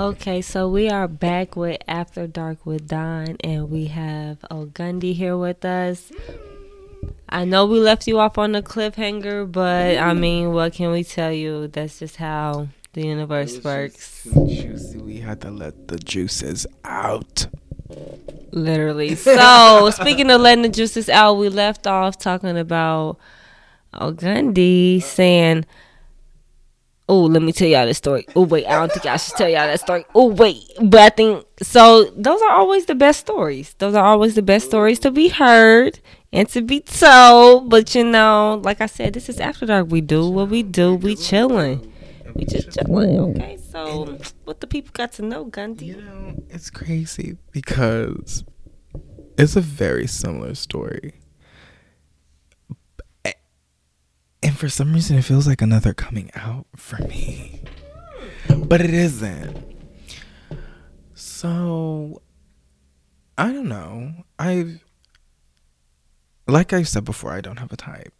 Okay, so we are back with After Dark with Don, and we have Ogundy here with us. I know we left you off on a cliffhanger, but I mean, what can we tell you? That's just how the universe works. Juicy. We had to let the juices out. Literally. So, speaking of letting the juices out, we left off talking about Ogundy saying, Oh, let me tell y'all this story. Oh, wait, I don't think I should tell y'all that story. Oh, wait. But I think so. Those are always the best stories. Those are always the best stories to be heard and to be told. But you know, like I said, this is After Dark. We do what we do. We chilling. We just chilling. Okay, so what the people got to know, Gundy? You know, it's crazy because it's a very similar story. And for some reason, it feels like another coming out for me. But it isn't. So, I don't know. I've, like I said before, I don't have a type.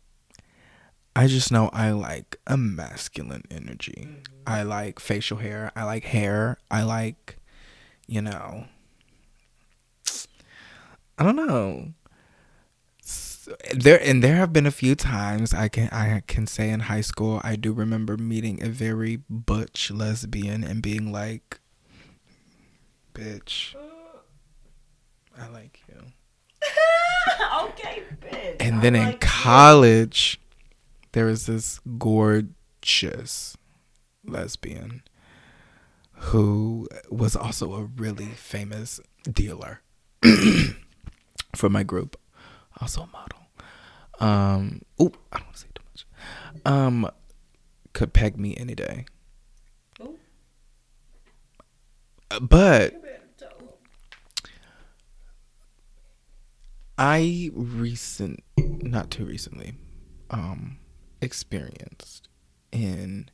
I just know I like a masculine energy. I mm-hmm. like facial hair. I like hair. I like, you know, I don't know. There and there have been a few times I can I can say in high school I do remember meeting a very butch lesbian and being like, "Bitch, I like you." okay, bitch. And then in college, there was this gorgeous lesbian who was also a really famous dealer for my group, also a model. Um, oh, I don't want to say too much. Um, could peg me any day. Ooh. Uh, But I recent, not too recently, um, experienced in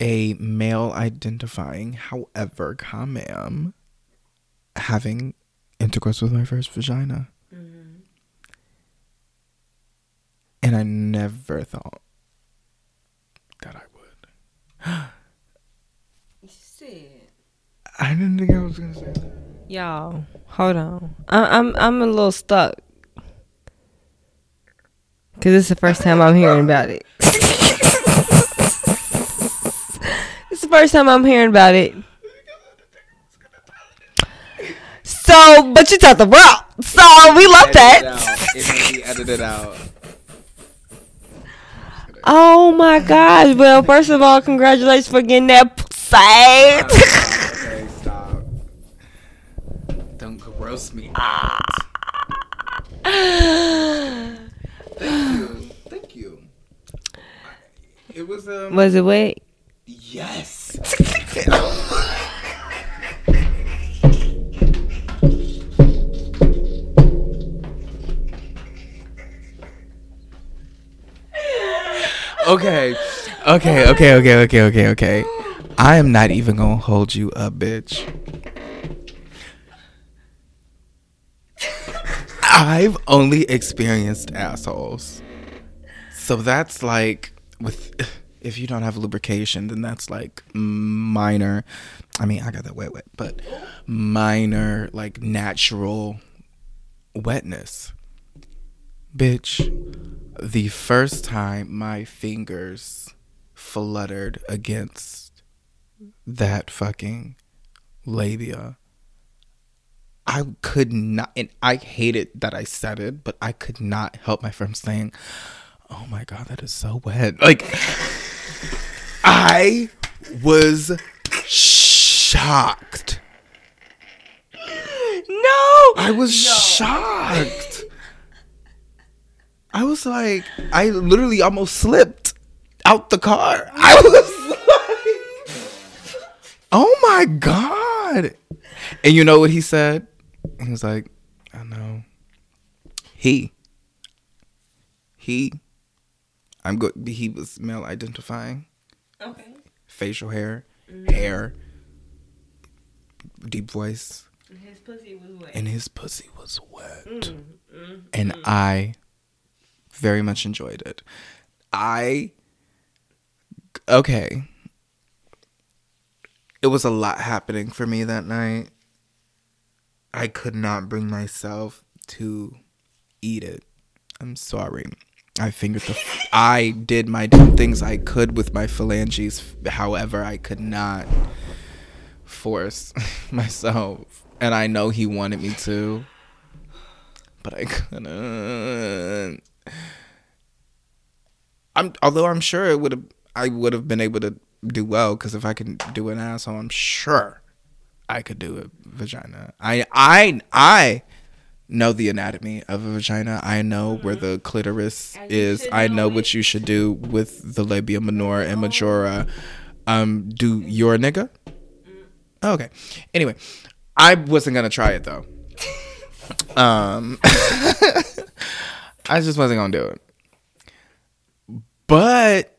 a male identifying, however, common, having intercourse with my first vagina. And I never thought that I would. You said. I didn't think I was gonna say that. Y'all, hold on. I, I'm I'm a little stuck because it's the first time I'm hearing about it. it's the first time I'm hearing about it. So, but you told the world, so we love that. It may be edited out. Oh my gosh! Well, first of all, congratulations for getting that pussy. okay, stop. Don't gross me out. Thank you. Thank you. It was um. Was it wet? Yes. okay. Okay, okay, okay, okay, okay, okay. I am not even gonna hold you up, bitch. I've only experienced assholes. So that's like with if you don't have lubrication, then that's like minor. I mean, I got that wet wet, but minor like natural wetness. Bitch, the first time my fingers fluttered against that fucking labia, uh, I could not, and I hated that I said it, but I could not help my from saying, "Oh my god, that is so wet!" Like, I was shocked. No. I was shocked. I was like, I literally almost slipped out the car. I was like, oh my God. And you know what he said? He was like, I know. He. He. I'm good. He was male identifying. Okay. Facial hair, mm-hmm. hair, deep voice, And His pussy was wet. and his pussy was wet. Mm-hmm. and mm-hmm. I very much enjoyed it. I okay. it was a lot happening for me that night. I could not bring myself to eat it. I'm sorry. I fingered the. F- I did my damn things I could with my phalanges. However, I could not force myself, and I know he wanted me to, but I couldn't. I'm although I'm sure it would have. I would have been able to do well because if I can do an asshole, I'm sure I could do a vagina. I I I know the anatomy of a vagina. I know where the clitoris is. I know what you should do with the labia minora and majora. Um, do your nigga? Okay. Anyway, I wasn't gonna try it though. um, I just wasn't gonna do it. But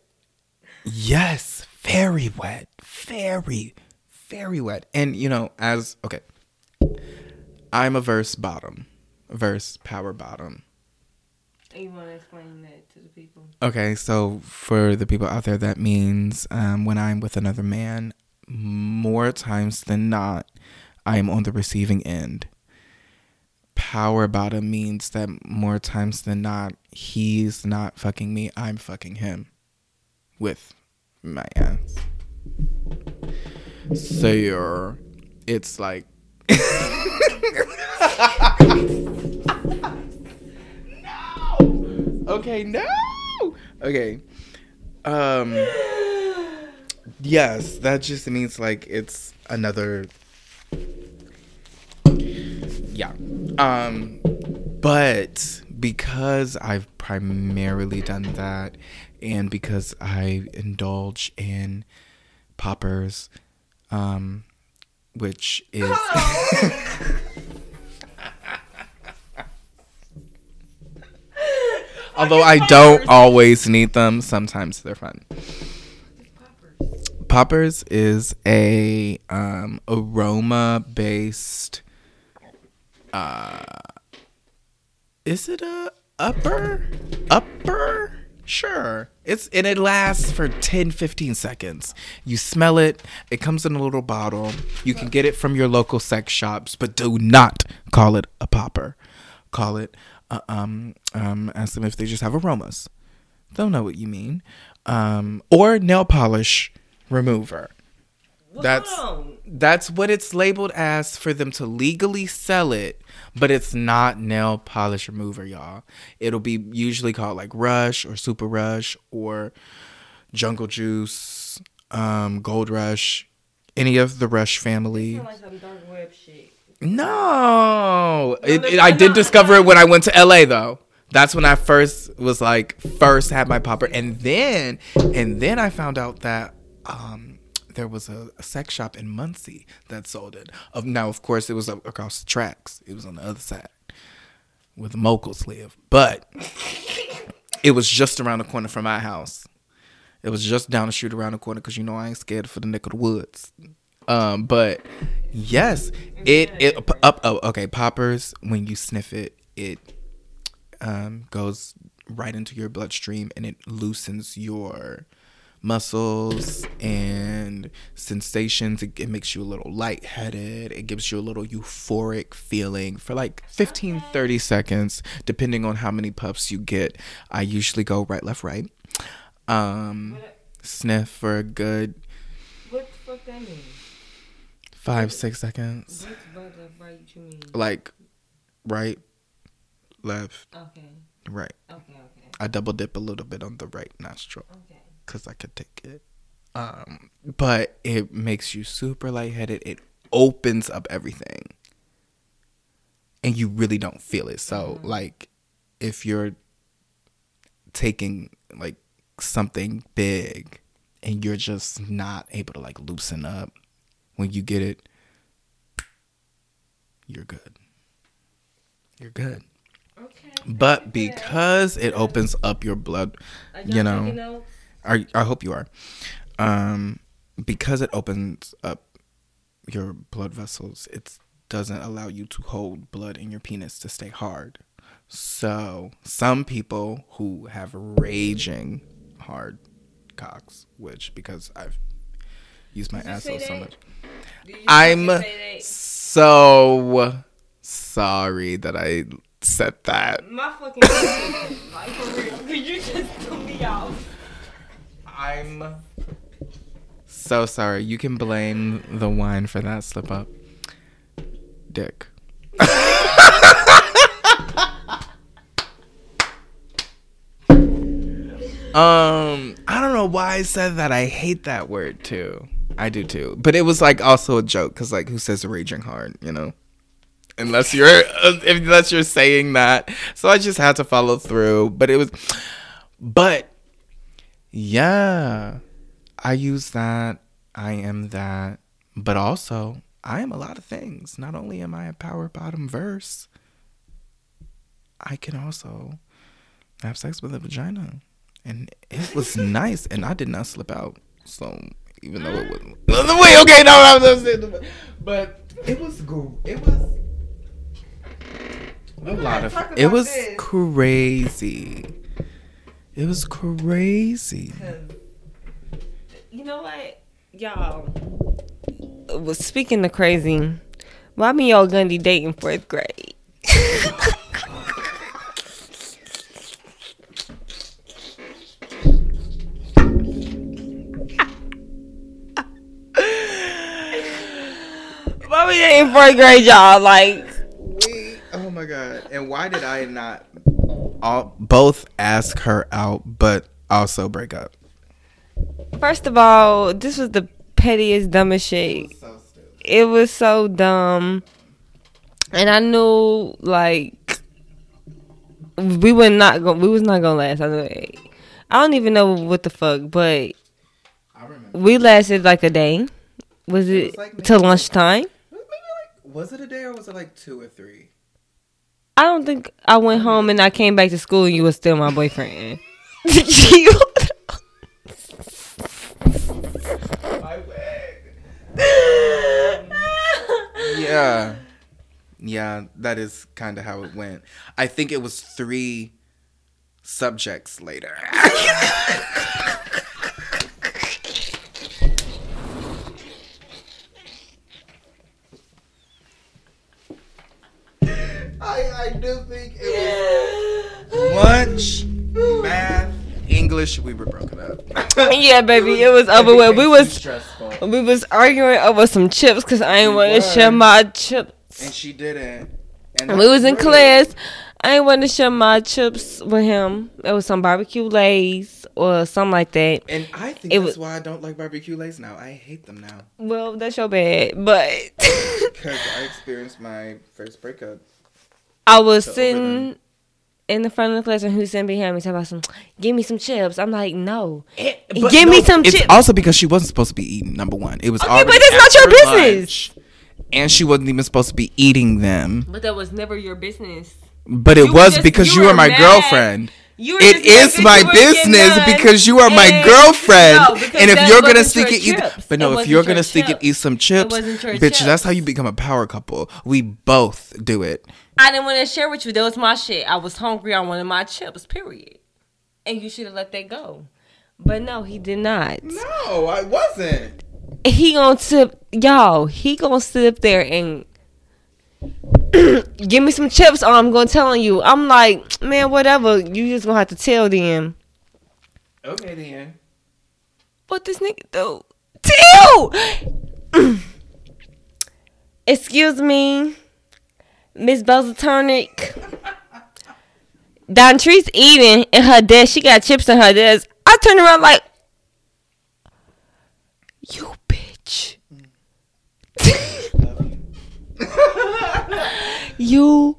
yes, very wet, very, very wet. And you know, as okay, I'm a verse bottom, verse power bottom. You want to explain that to the people? Okay, so for the people out there, that means um, when I'm with another man, more times than not, I am on the receiving end. Power bottom means that more times than not, he's not fucking me, I'm fucking him with my ass. So you're, it's like. no! Okay, no! Okay. Um. Yes, that just means like it's another. Yeah. Um. But because I've primarily done that, and because I indulge in poppers, um, which is. Although I don't always need them, sometimes they're fun. Poppers is a um, aroma based. Uh, is it a upper upper? Sure. It's and it lasts for 10 15 seconds. You smell it. It comes in a little bottle. You can get it from your local sex shops, but do not call it a popper. Call it uh, um um ask them if they just have aromas. They'll know what you mean. Um or nail polish remover. That's that's what it's labeled as for them to legally sell it, but it's not nail polish remover, y'all. It'll be usually called like Rush or Super Rush or Jungle Juice, um, Gold Rush, any of the Rush family. Like some dark web shit. No, it, it, I did discover it when I went to LA though. That's when I first was like first had my popper, and then and then I found out that um there was a, a sex shop in Muncie that sold it. Of now, of course, it was across the tracks. It was on the other side where the moguls live, but it was just around the corner from my house. It was just down the street around the corner because you know I ain't scared for the neck of the woods. Um, but yes, it it up. Oh, okay, poppers. When you sniff it, it um goes right into your bloodstream and it loosens your muscles and sensations. It, it, makes you a little lightheaded. It gives you a little euphoric feeling for like 15, 30 seconds, depending on how many puffs you get. I usually go right, left, right. Um, sniff for a good. What the fuck that mean? Five, six seconds. What's right, right. Like, right, left, Okay. right. Okay. Okay. I double dip a little bit on the right nostril. Okay. Because I could take it. Um, but it makes you super lightheaded. It opens up everything, and you really don't feel it. So, like, if you're taking like something big and you're just not able to like loosen up when you get it, you're good. You're good. Okay. But because it opens up your blood, you know? I I hope you are. Um, because it opens up your blood vessels, it doesn't allow you to hold blood in your penis to stay hard. So some people who have raging hard cocks, which because I've used my asshole so much. I'm fucking say that? so sorry that I said that. My fucking like for real. Could you just throw me off? I'm so sorry. You can blame the wine for that slip up. Dick. um, I don't know why I said that. I hate that word too. I do too. But it was like also a joke because like who says raging hard, you know? Unless you're unless you're saying that. So I just had to follow through. But it was but yeah, I use that. I am that. But also, I am a lot of things. Not only am I a power bottom verse, I can also have sex with a vagina. And it was nice, and I did not slip out. So, even though it wasn't. Wait, okay, no, no, no, but it was good. It was. A lot of. It was this. crazy. It was crazy. You know what, y'all? Was speaking of crazy, why me y'all Gundy dating fourth grade? why we dating fourth grade, y'all? Like, Wait, oh my god! And why did I not all both ask her out, but also break up? first of all, this was the pettiest, dumbest shit. So stupid. it was so dumb and i knew like we were not going we was not gonna last i knew it. i don't even know what the fuck but I we lasted like a day was it, was like till lunchtime like was it a day or was it like two or three? I don't think i went home and i came back to school and you were still my boyfriend You- My Yeah. Yeah, that is kind of how it went. I think it was three subjects later. I, I do think it was lunch, math, English. We were broken up. yeah baby it was over with we was we was arguing over some chips because i ain't We want to share my chips and she didn't. And we was in that's class. I ain't want to share my chips with him. It was some barbecue lays or something like that. And I think It that's was- why I don't like barbecue lays now. I hate them now Well, that's your bad. But because I experienced my first breakup. I was So sitting in the front of the class and who's sitting behind me talking about some, give me some chips. I'm like, no. Eh, but Give me some It's chips. also because she wasn't supposed to be eating. Number one, it was Okay, but it's not your business. lunch, and she wasn't even supposed to be eating them. But that was never your business. But it You was just- because you you, were my mad. girlfriend. You were It just mad is that my you weren't getting business because you are my girlfriend. No, and if you're gonna sneak it, and eat, chips. but It no, if you're gonna sneak it, eat some chips, wasn't your bitch, that's how you become a power couple. We both do it. I didn't want to share with you. That was my shit. I was hungry. I wanted my chips, period. And you should have let that go. But no, he did not. No, I wasn't. He gonna tip y'all. He gonna sit up there and give me some chips, or I'm gonna tell you. I'm like, man, whatever. You just gonna have to tell them. Okay then. What this nigga do? Tell. Excuse me, Miss Belzatornik. Don Tree's eating in her desk. She got chips in her desk. I turn around like, you bitch. you.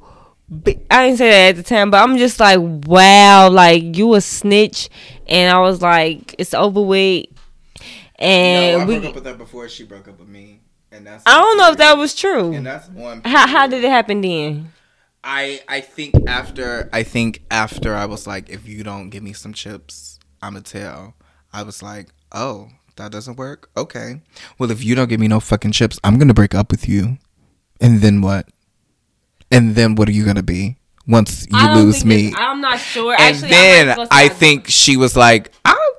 Bi- I didn't say that at the time, but I'm just like, wow, like you a snitch, and I was like, it's over with. And no, I we, broke up with her before she broke up with me, and that's. I don't know if that was true. And that's one. How how did it happen then? I I think after I think after I was like, if you don't give me some chips, I'ma tell. I was like, oh, that doesn't work. Okay. Well, if you don't give me no fucking chips, I'm gonna break up with you. And then what? And then what are you gonna be once you lose me? I'm not sure. and Actually, then I, I think she was like, I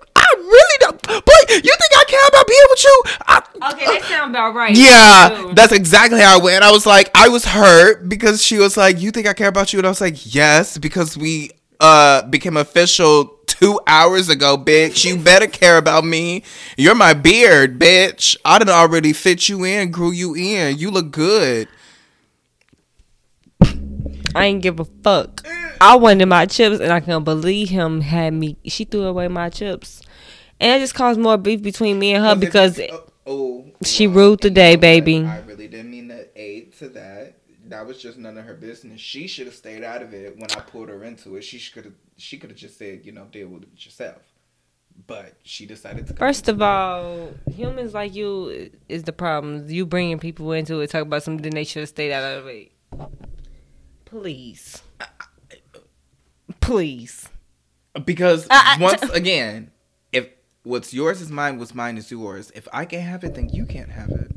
I really don't. Boy, you think I care about being with you. I, Okay, that sound about right. yeah, that's exactly how I went. I was like, I was hurt because she was like, "You think I care about you?" And I was like, "Yes," because we uh became official two hours ago, bitch. You better care about me. You're my beard, bitch. I didn't already fit you in, grew you in. You look good. I ain't give a fuck. I wanted my chips, and I can't believe him had me. She threw away my chips, and it just caused more beef between me and her because oh, oh, she ruled the day, baby. I really didn't mean to aid to that. That was just none of her business. She should have stayed out of it when I pulled her into it. She could have. She could have just said, you know, deal with it yourself. But she decided to. First of all, humans like you is the problem. You bringing people into it, talk about something they should have stayed out of it. Please, uh, please. because I- I- once again, what's yours is mine, what's mine is yours. If I can't have it, then you can't have it.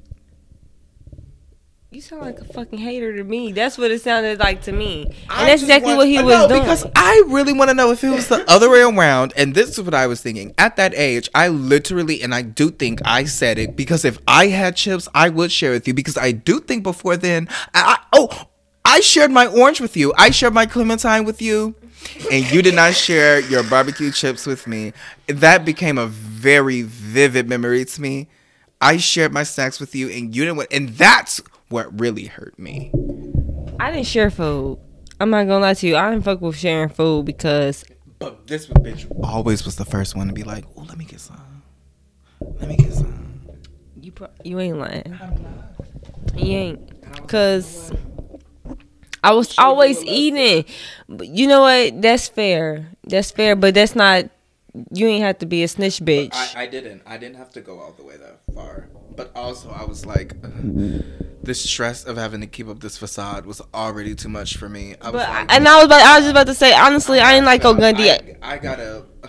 You sound like a fucking hater to me. That's what it sounded like to me, and I that's exactly want- what he was doing. Because I really want to know if it was the other way around. And this is what I was thinking. At that age, I literally, and I do think I said it because if I had chips, I would share with you. Because I do think before then, I, I oh, I shared my orange with you. I shared my clementine with you. And you did not share your barbecue chips with me. That became a very vivid memory to me. I shared my snacks with you, and you didn't. want- And that's what really hurt me. I didn't share food. I'm not gonna lie to you. I didn't fuck with sharing food because But this bitch always was the first one to be like, "Oh, let me get some. Let me get some." you pro- you ain't lying. You ain't, cause I was we always do a lesson? eating. But you know what? That's fair. That's fair. But that's not. You ain't have to be a snitch, bitch. I, I didn't. I didn't have to go all the way that far. But also, I was like, the stress of having to keep up this facade was already too much for me. I was but I, and I was about, I was just about to say honestly, I ain't like Ogundy. I, I gotta uh,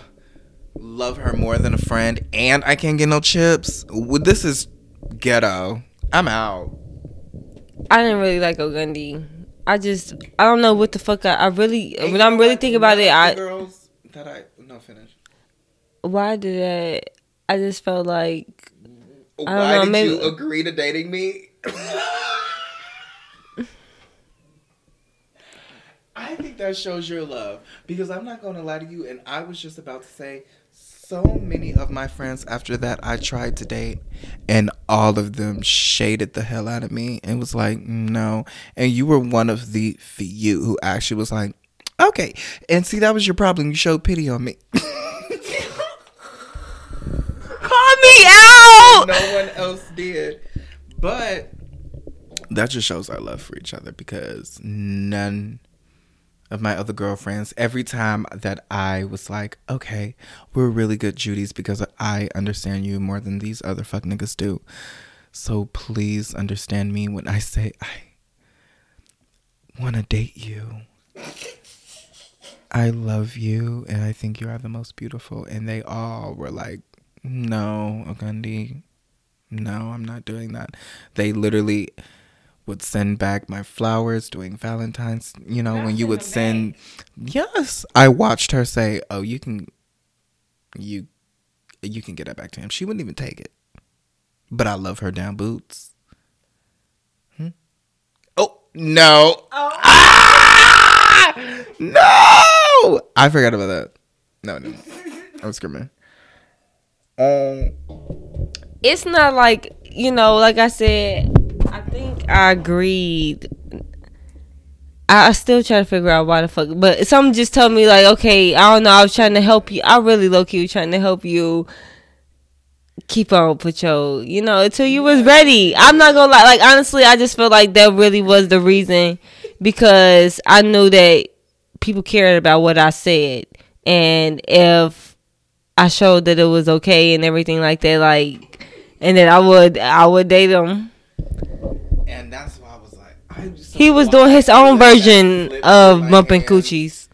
love her more than a friend, and I can't get no chips. This is ghetto. I'm out. I didn't really like Ogundy. I just I don't know what the fuck I, I really when I'm really thinking about it. I girls that I no finish. why did I? I just felt like I don't Why know, did maybe- you agree to dating me? I think that shows your love because I'm not going to lie to you. And I was just about to say, so many of my friends after that I tried to date, and all of them shaded the hell out of me and was like, no. And you were one of the few who actually was like, okay. And see, that was your problem. You showed pity on me. call me out. no one else did. But that just shows our love for each other because none of my other girlfriends, every time that I was like, okay, we're really good Judies because I understand you more than these other fuck niggas do. So please understand me when I say I want to date you. I love you and I think you are the most beautiful. And they all were like, no, Ogundy, no, I'm not doing that. They literally would send back my flowers doing Valentine's, you know, when you would send Yes. I watched her say, "Oh, you can you you can get that back to him." She wouldn't even take it. But I love her down boots. Hmm? Oh, no. Ah! No! I forgot about that. No, no. I was screaming. Um It's not like you know, like I said. I think I agreed. I I still try to figure out why the fuck, but something just told me like, okay, I don't know. I was trying to help you. I really low key was trying to help you keep on with your, you know, until you was ready. I'm not gonna lie. Like honestly, I just feel like that really was the reason because I knew that people cared about what I said, and if I showed that it was okay and everything like that, like, and then I would, I would date him. And that's why I was like I just He was doing his own version of bumping coochies.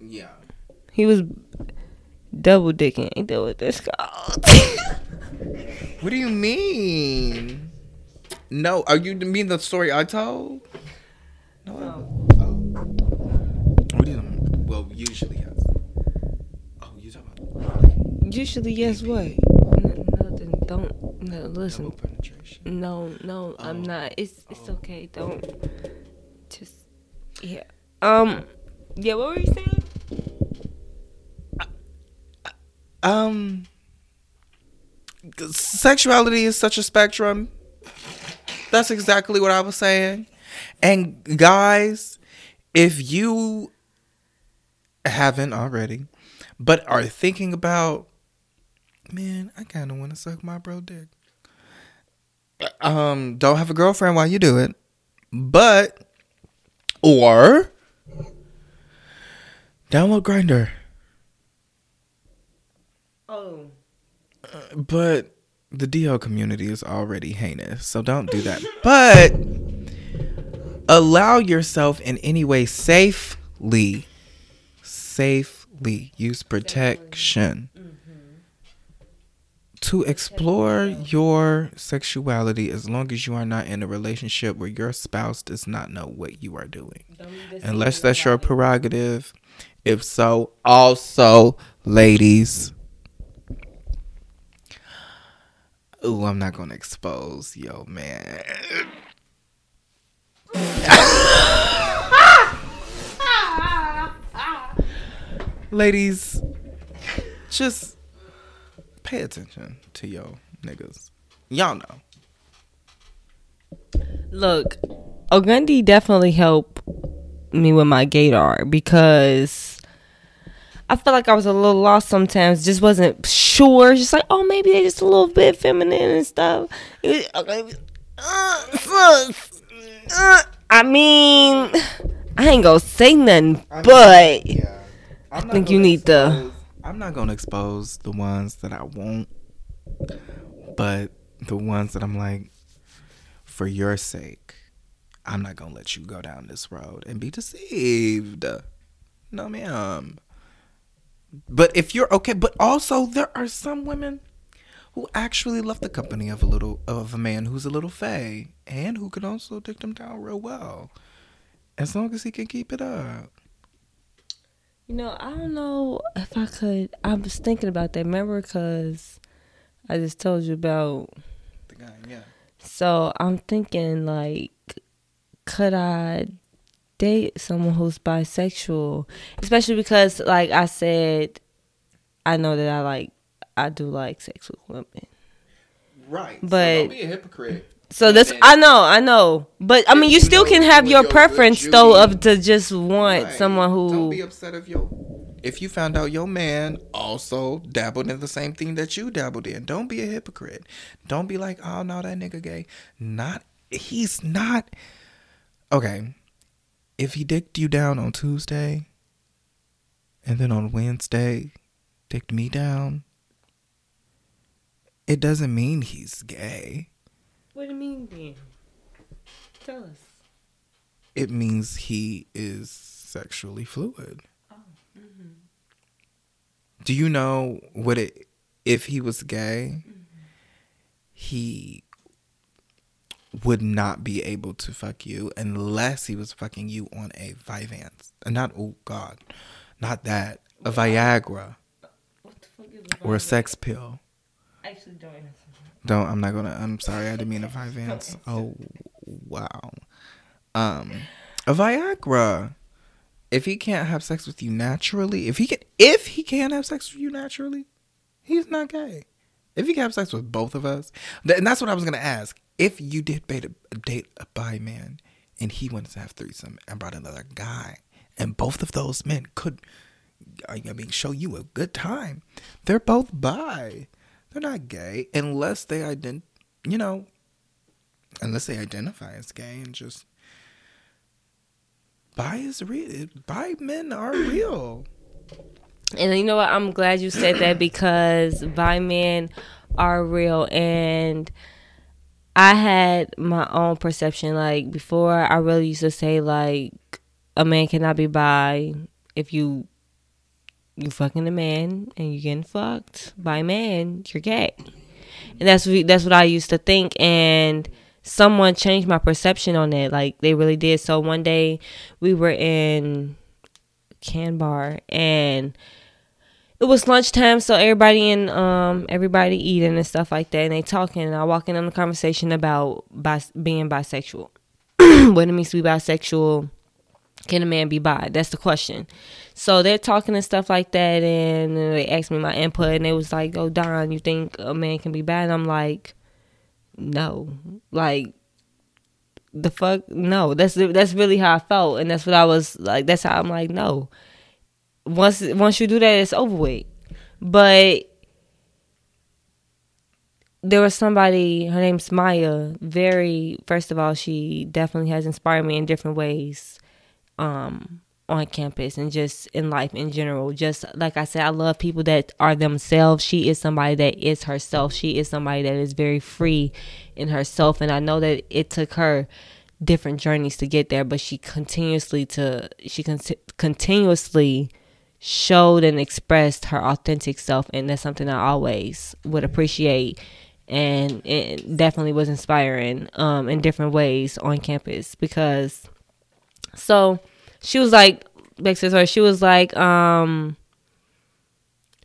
Yeah. He was double dicking. Ain't that what that's called? What do you mean? No, are you mean the story I told? No. I- Oh. What do you mean? Well, usually yes. Oh, you talking about? Usually, yes. What? No. don't no, listen. Double penetration. No, no, I'm Oh. not. It's it's Oh. okay. Don't just yeah. Um yeah, what were you saying? Um, sexuality is such a spectrum. That's exactly what I was saying. And guys, if you haven't already, but are thinking about, man, I kind of want to suck my bro dick. Um, don't have a girlfriend while you do it, but or download Grindr. Oh. But the DL community is already heinous, so don't do that. But allow yourself in any way safely, safely use protection to explore your sexuality as long as you are not in a relationship where your spouse does not know what you are doing. Unless that's your prerogative. If so, also, ladies. Ooh, I'm not gonna expose yo man. Ladies, just pay attention to yo niggas. Y'all know. Look, Ogundy definitely helped me with my gaydar because I felt like I was a little lost sometimes. Just wasn't sure. Just like, oh, maybe they're just a little bit feminine and stuff. Was- okay, uh. Uh, I mean, I ain't gonna say nothing, but Yeah. I'm think you need to- I'm not gonna expose the ones that I won't, but the ones that I'm like, for your sake, I'm not gonna let you go down this road and be deceived. No, ma'am. But if you're okay, but also there are some women who actually love the company of a little of a man who's a little fey and who can also take them down real well, as long as he can keep it up. You know, I don't know if I could. I was thinking about that. Remember, because I just told you about. The guy, yeah. So I'm thinking, like, could I date someone who's bisexual? Especially because, like I said, I know that I like, I do like sex with women. Right. But- don't be a hypocrite. So this, I know, I know, but I mean, you you still can have your your preference though of to just want Right. someone who. Don't be upset if your if you found out your man also dabbled in the same thing that you dabbled in. Don't be a hypocrite. Don't be like, oh no, that nigga gay. Not he's not okay. If he dicked you down on Tuesday and then on Wednesday dicked me down, it doesn't mean he's gay. What do you mean, then? Tell us. it means he is sexually fluid. Oh. Do you know what it if he was gay, he would not be able to fuck you unless he was fucking you on a Vyvanse. Uh, Not oh god. Not that. A Viagra What the fuck is or a sex pill. Actually, don't answer. Don't I'm not gonna I'm sorry, I didn't mean a Vyvanse. Oh wow. Um a Viagra. If he can't have sex with you naturally, if he can if he can't have sex with you naturally, he's not gay. If he can have sex with both of us, th- and that's what I was gonna ask. If you did date a, date a bi man and he wanted to have threesome and brought another guy, and both of those men could, I mean, show you a good time, they're both bi. They're not gay unless they ident, you know, unless they identify as gay and just bi is real. Bi men are real. And you know what? I'm glad you said that because bi men are real. And I had my own perception. Like before, I really used to say like a man cannot be bi if you you fucking a man and you getting fucked by a man, you're gay. And that's what, that's what I used to think. And someone changed my perception on it. Like they really did. So one day we were in Can Bar and it was lunchtime, so everybody in um everybody eating and stuff like that, and they talking, and I walk in on the conversation about being bisexual. what it means to be bisexual. Can a man be bi? That's the question. So they're talking and stuff like that, and they asked me my input, and they was like, "Oh, Don, you think a man can be bi?" And I'm like, "No, like." The fuck no that's that's really how I felt and that's what I was like that's how I'm like no once once you do that, it's over with. But there was somebody, her name's Maya. Very first of all, she definitely has inspired me in different ways, um, on campus and just in life in general. Just like I said, I love people that are themselves. She is somebody that is herself. She is somebody that is very free in herself, and I know that it took her different journeys to get there, but she continuously to she con- continuously showed and expressed her authentic self and that's something I always would appreciate and it definitely was inspiring um in different ways on campus because so she was like back to her she was like um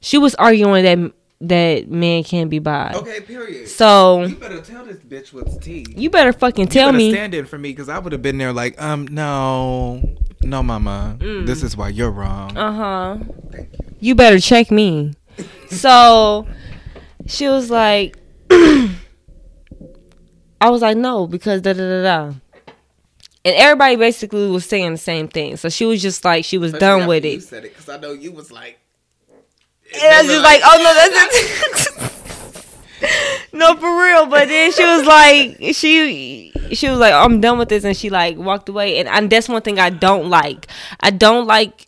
she was arguing that that man can't be bi. Okay, period. So you better tell this bitch what's tea. You better fucking tell better me. Stand in for me because I would have been there like, um, no, no, mama, Mm. this is why you're wrong. Uh huh. Thank you. You better check me. so she was like, I was like, no, because da da da da. And everybody basically was saying the same thing. So she was just like, she was done with You it. said it because I know you was like. And I was just like, oh no, that's it. no, for real. But then she was like, she she was like, oh, I'm done with this, and she like walked away. And, and that's one thing I don't like. I don't like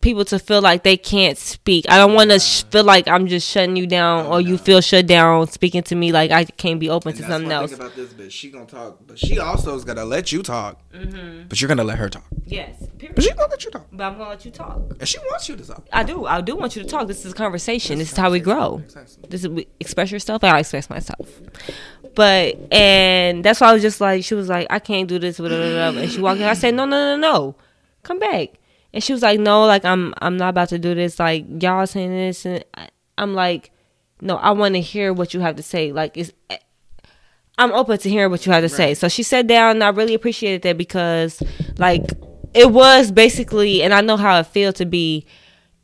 people to feel like they can't speak. I don't want to sh- feel like I'm just shutting you down, or you feel shut down speaking to me like I can't be open to that's something else. about this bitch. She gonna talk, but she also is gonna let you talk. Mm-hmm. But you're gonna let her talk. Yes, But period. she gonna let you talk, But I'm gonna let you talk. and she wants you to talk. I do. I do want you to talk. This is a conversation. This is how we grow. This is we express yourself. And I express myself. But and that's why I was just like, she was like, I can't do this. Blah, blah, blah, blah. And she walked in. I said, no, no, no, no, come back. And she was like, no, like I'm, I'm not about to do this. Like y'all saying this, and I, I'm like, no, I want to hear what you have to say. Like it's. I'm open to hearing what you have to say. So she sat down, and I really appreciated that because, like, it was basically, and I know how it feels to be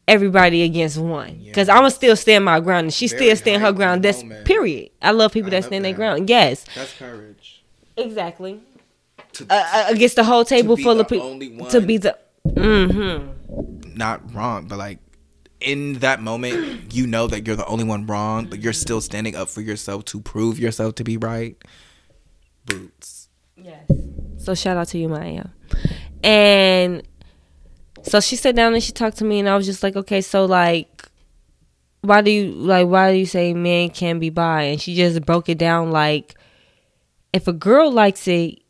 everybody against one. Because I'm gonna still stand my ground, and she Very still stand her ground. That's moment. period. I love people I that love stand their ground. Yes, That's courage. exactly. To, Uh, against the whole table full of people to be the. Mm-hmm. not wrong, but like in that moment, you know that you're the only one wrong, but you're still standing up for yourself to prove yourself to be right. Boots. Yes. So shout out to you, Maya. And so she sat down and she talked to me, and I was just like, okay, so like, why do you like? Why do you say men can be bi? And she just broke it down like, if a girl likes it,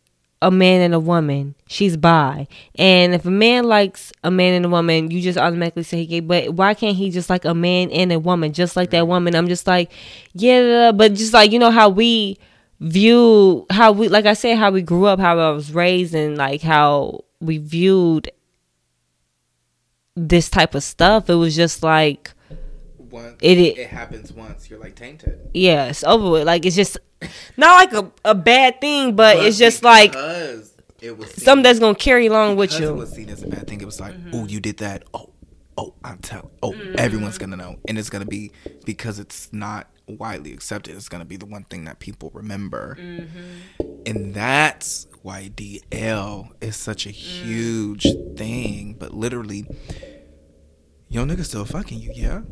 a man and a woman, she's bi. And if a man likes a man and a woman, you just automatically say he gay. But why can't he just like a man and a woman, just like that woman? I'm just like, yeah, but just like you know how we view how we like I said how we grew up, how I was raised, and like how we viewed this type of stuff. It was just like Once It- it- it happens once, you're like tainted. yeah, it's over with. Like it's just not like a, a bad thing, but, it's just like because it was seen, something that's gonna carry along with you. it was seen as a bad thing. It was like, Mm-hmm. oh, you did that. Oh, oh, I'm telling. Oh, everyone's gonna know, and it's gonna be because it's not widely accepted. It's gonna be the one thing that people remember, Mm-hmm. and that's why DL is such a Mm. huge thing. But literally, yo, nigga still fucking you, yeah.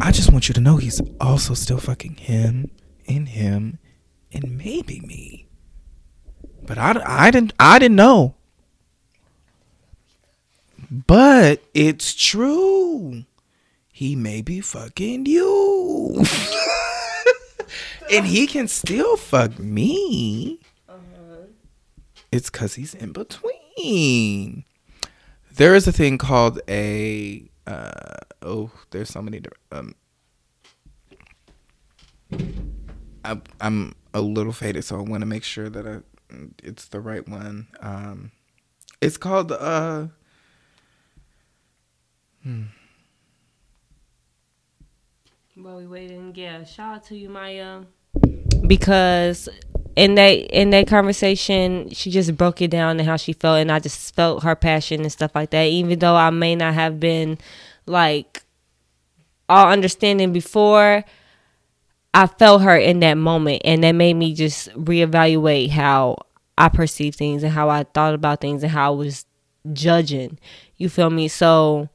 I just want you to know he's also still fucking him and him and maybe me. But I, I didn't I didn't know. But it's true. He may be fucking you. and he can still fuck me. It's cuz he's in between. There is a thing called a uh oh, there's so many um I, I'm a little faded, so I want to make sure that I, it's the right one. Um, it's called uh, hmm. Well, we waiting. Yeah, shout out to you, Maya, because in that in that conversation, she just broke it down and how she felt, and I just felt her passion and stuff like that. Even though I may not have been like all understanding before, I felt her in that moment, and that made me just reevaluate how I perceive things and how I thought about things and how I was judging. You feel me? So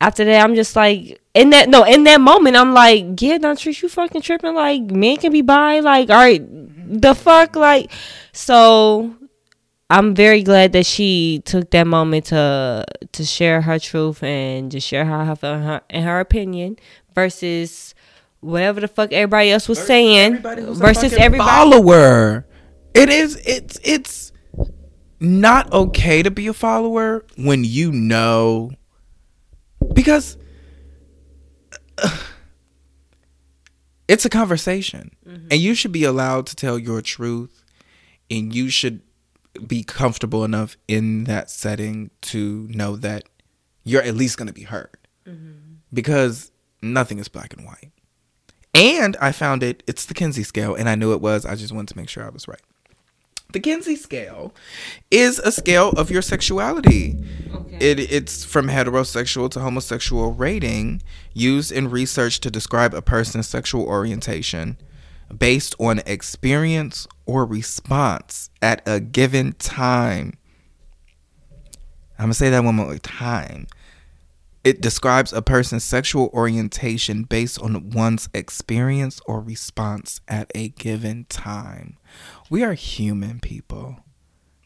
after that, I'm just like in that no in that moment, I'm like, yeah, don't treat you fucking tripping. Like men can be bi. Like all right, the fuck like. So I'm very glad that she took that moment to to share her truth and just share how her felt in her, in her opinion versus whatever the fuck everybody else was saying versus everybody follower. It is it's it's not okay to be a follower when you know. Because uh, it's a conversation. And you should be allowed to tell your truth and you should be comfortable enough in that setting to know that you're at least going to be heard. Mm-hmm. Because nothing is black and white. And i found it it's the kinsey scale and i knew it was i just wanted to make sure i was right. The kinsey scale is a scale of your sexuality. It, it's from heterosexual to homosexual rating used in research to describe a person's sexual orientation based on experience or response at a given time. I'm to say that one more time. It describes a person's sexual orientation based on one's experience or response at a given time. We are human people.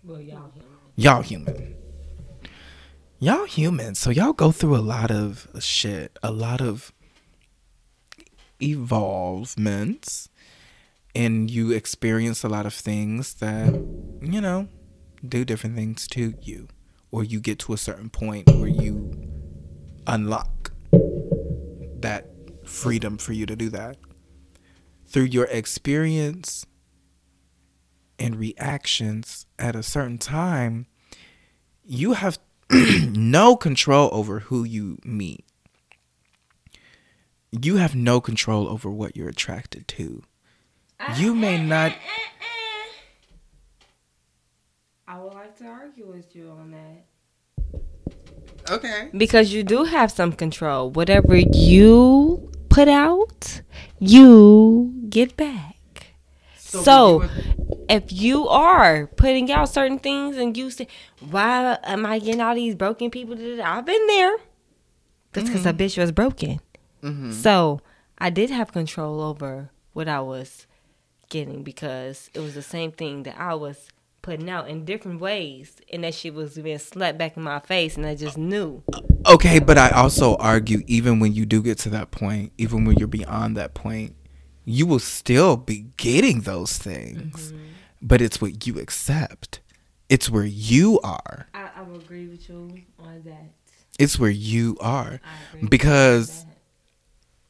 Well, y'all human. Y'all human. Y'all human. So y'all go through a lot of shit, a lot of evolvements, and you experience a lot of things that, you know, do different things to you. Or you get to a certain point where you unlock that freedom for you to do that. Through your experience and reactions at a certain time, you have no control over who you meet. You have no control over what you're attracted to. You may eh, eh, not. Eh, I would like to argue with you on that. Okay. Because you do have some control. Whatever you put out, you get back. So, if you are putting out certain things and you say, "Why am I getting all these broken people?" I've been there. That's because a bitch was broken. So I did have control over what I was getting because it was the same thing that I was putting out in different ways, and that shit was being slapped back in my face, and I just knew. Okay, but I also argue even when you do get to that point, even when you're beyond that point, you will still be getting those things. Mm-hmm. But it's what you accept. It's where you are. I, I would agree with you on that. It's where you are. I agree with Because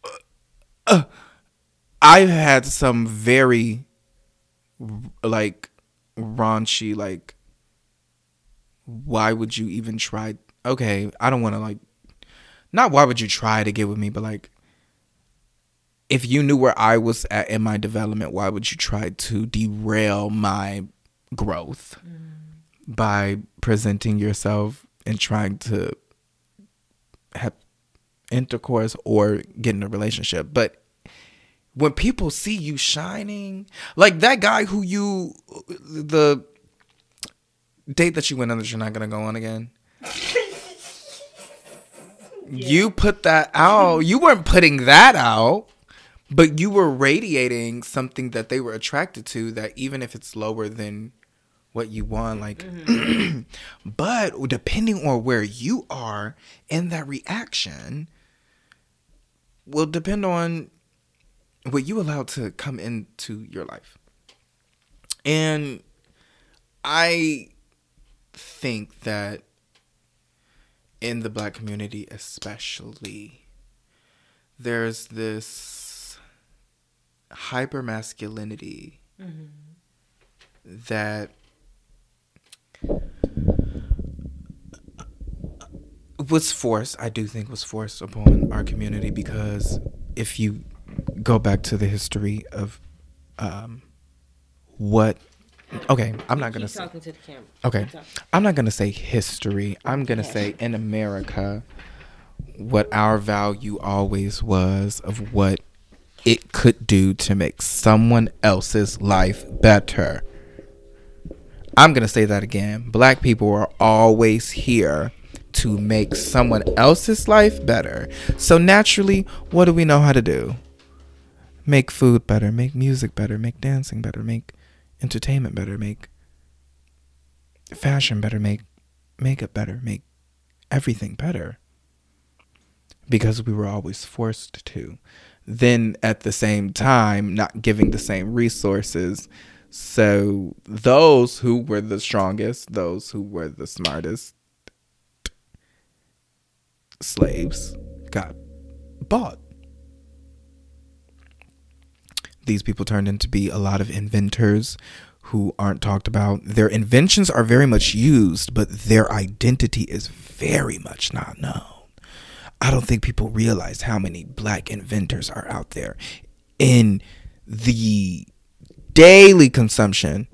that. Uh, I've had some very like raunchy like why would you even try okay, I don't want to like not why would you try to get with me, but like if you knew where I was at in my development, why would you try to derail my growth mm. by presenting yourself and trying to have intercourse or get in a relationship? But when people see you shining, like that guy who you, the date that you went on that you're not gonna go on again. You put that out. You weren't putting that out, but you were radiating something that they were attracted to. That even if it's lower than what you want, like, mm-hmm. but depending on where you are in that reaction, will depend on what you allow to come into your life. And I think that in the black community, especially, there's this hyper masculinity mm-hmm. that was forced, I do think was forced upon our community because if you go back to the history of um, what. Okay, I'm not gonna Keep say. talking to the camera. Okay, I'm not gonna say history. I'm gonna say in America, what our value always was of what it could do to make someone else's life better. I'm gonna say that again. Black people are always here to make someone else's life better. So naturally, what do we know how to do? Make food better, make music better, make dancing better, make entertainment better, make fashion better, make makeup better, make everything better. Because we were always forced to. Then at the same time, not giving the same resources. So those who were the strongest, those who were the smartest slaves got bought. These people turned into be a lot of inventors who aren't talked about. Their inventions are very much used, but their identity is very much not known. I don't think people realize how many black inventors are out there in the daily consumption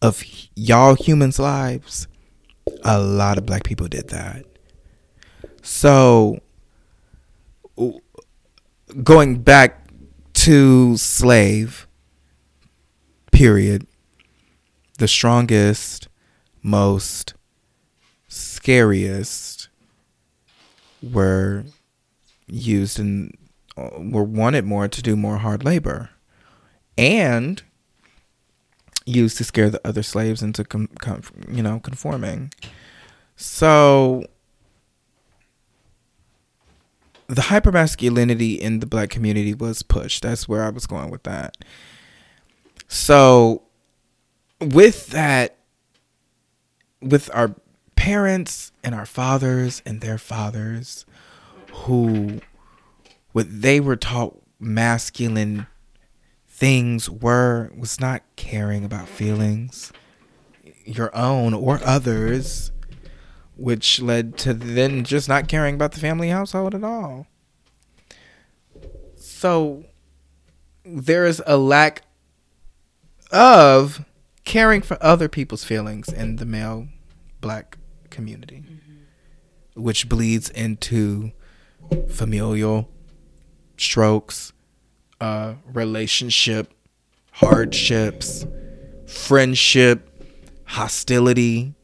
of y'all humans' lives. A lot of black people did that. So, going back to slave, period, the strongest, most scariest were used and uh, were wanted more to do more hard labor and used to scare the other slaves into com- com- you know conforming. So the hypermasculinity in the black community was pushed. That's where i was going with that. So with that with our parents and our fathers and their fathers who what they were taught masculine things were was not caring about feelings your own or others which led to then just not caring about the family household at all. So there is a lack of caring for other people's feelings in the male black community which bleeds into familial strokes uh relationship hardships friendship hostility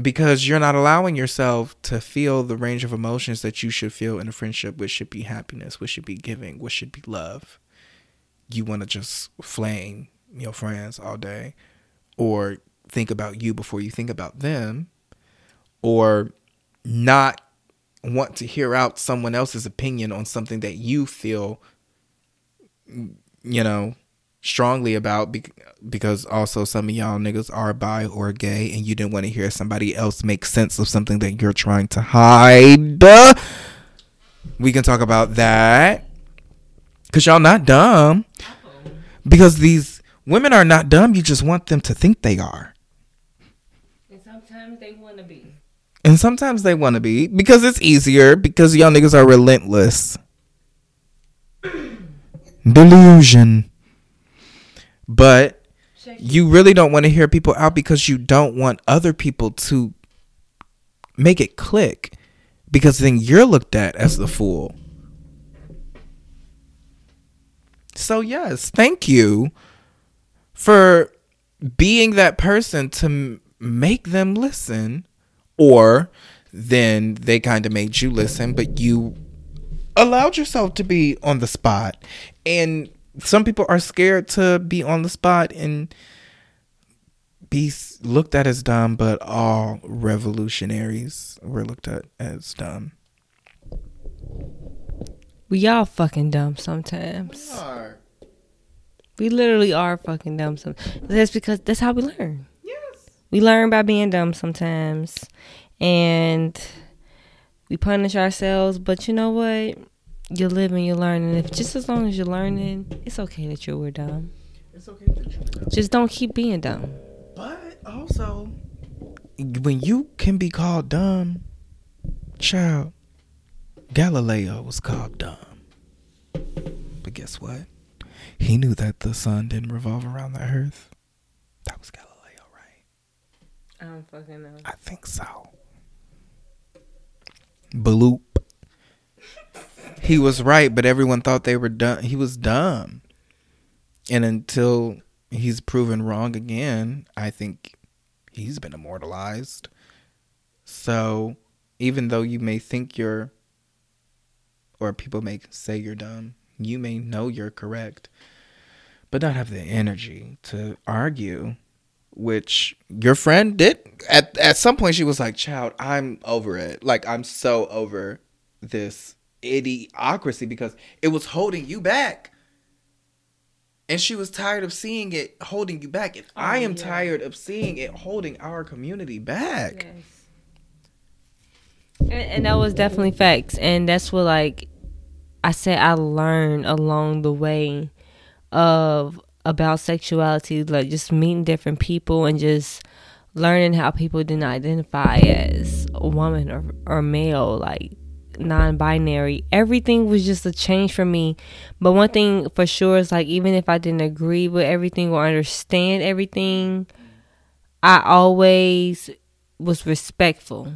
because you're not allowing yourself to feel the range of emotions that you should feel in a friendship which should be happiness which should be giving which should be love. You want to just flame your friends all day or think about you before you think about them or not want to hear out someone else's opinion on something that you feel you know strongly about bec- because also some of y'all niggas are bi or gay and you didn't want to hear somebody else make sense of something that you're trying to hide. We can talk about that. Because y'all not dumb. Because these women are not dumb you just want them to think they are. And sometimes they want to be. and sometimes they want to be because it's easier because y'all niggas are relentless. Delusion but you really don't want to hear people out because you don't want other people to make it click because then you're looked at as the fool. So, yes, thank you for being that person to m- make them listen, or then they kind of made you listen, but you allowed yourself to be on the spot. And some people are scared to be on the spot and be looked at as dumb, but all revolutionaries were looked at as dumb. We all fucking dumb sometimes. We literally are fucking dumb sometimes. That's because that's how we learn. Yes. We learn by being dumb sometimes. And we punish ourselves, but you know what? You live and you learn, and if just as long as you're learning, it's okay that you were dumb. It's okay to Just don't keep being dumb. But also, when you can be called dumb, child, Galileo was called dumb. But guess what? He knew that the sun didn't revolve around the earth. That was Galileo, right? I don't fucking know. I think so. Bloop. He was right, but everyone thought they were dumb. He was dumb. And until he's proven wrong again, I think he's been immortalized. So even though you may think you're, or people may say you're dumb, you may know you're correct, but not have the energy to argue. Which your friend did at at some point. She was like, "Child, I'm over it. Like I'm so over this idiocracy because it was holding you back." and she was tired of seeing it holding you back and oh, i am yeah. tired of seeing it holding our community back yes. and, and, that was definitely facts and that's what like i said i learned along the way of about sexuality like just meeting different people and just learning how people didn't identify as a woman or, or male like non-binary. Everything was just a change for me. But one thing for sure is like even if i didn't agree with everything or understand everything i always was respectful.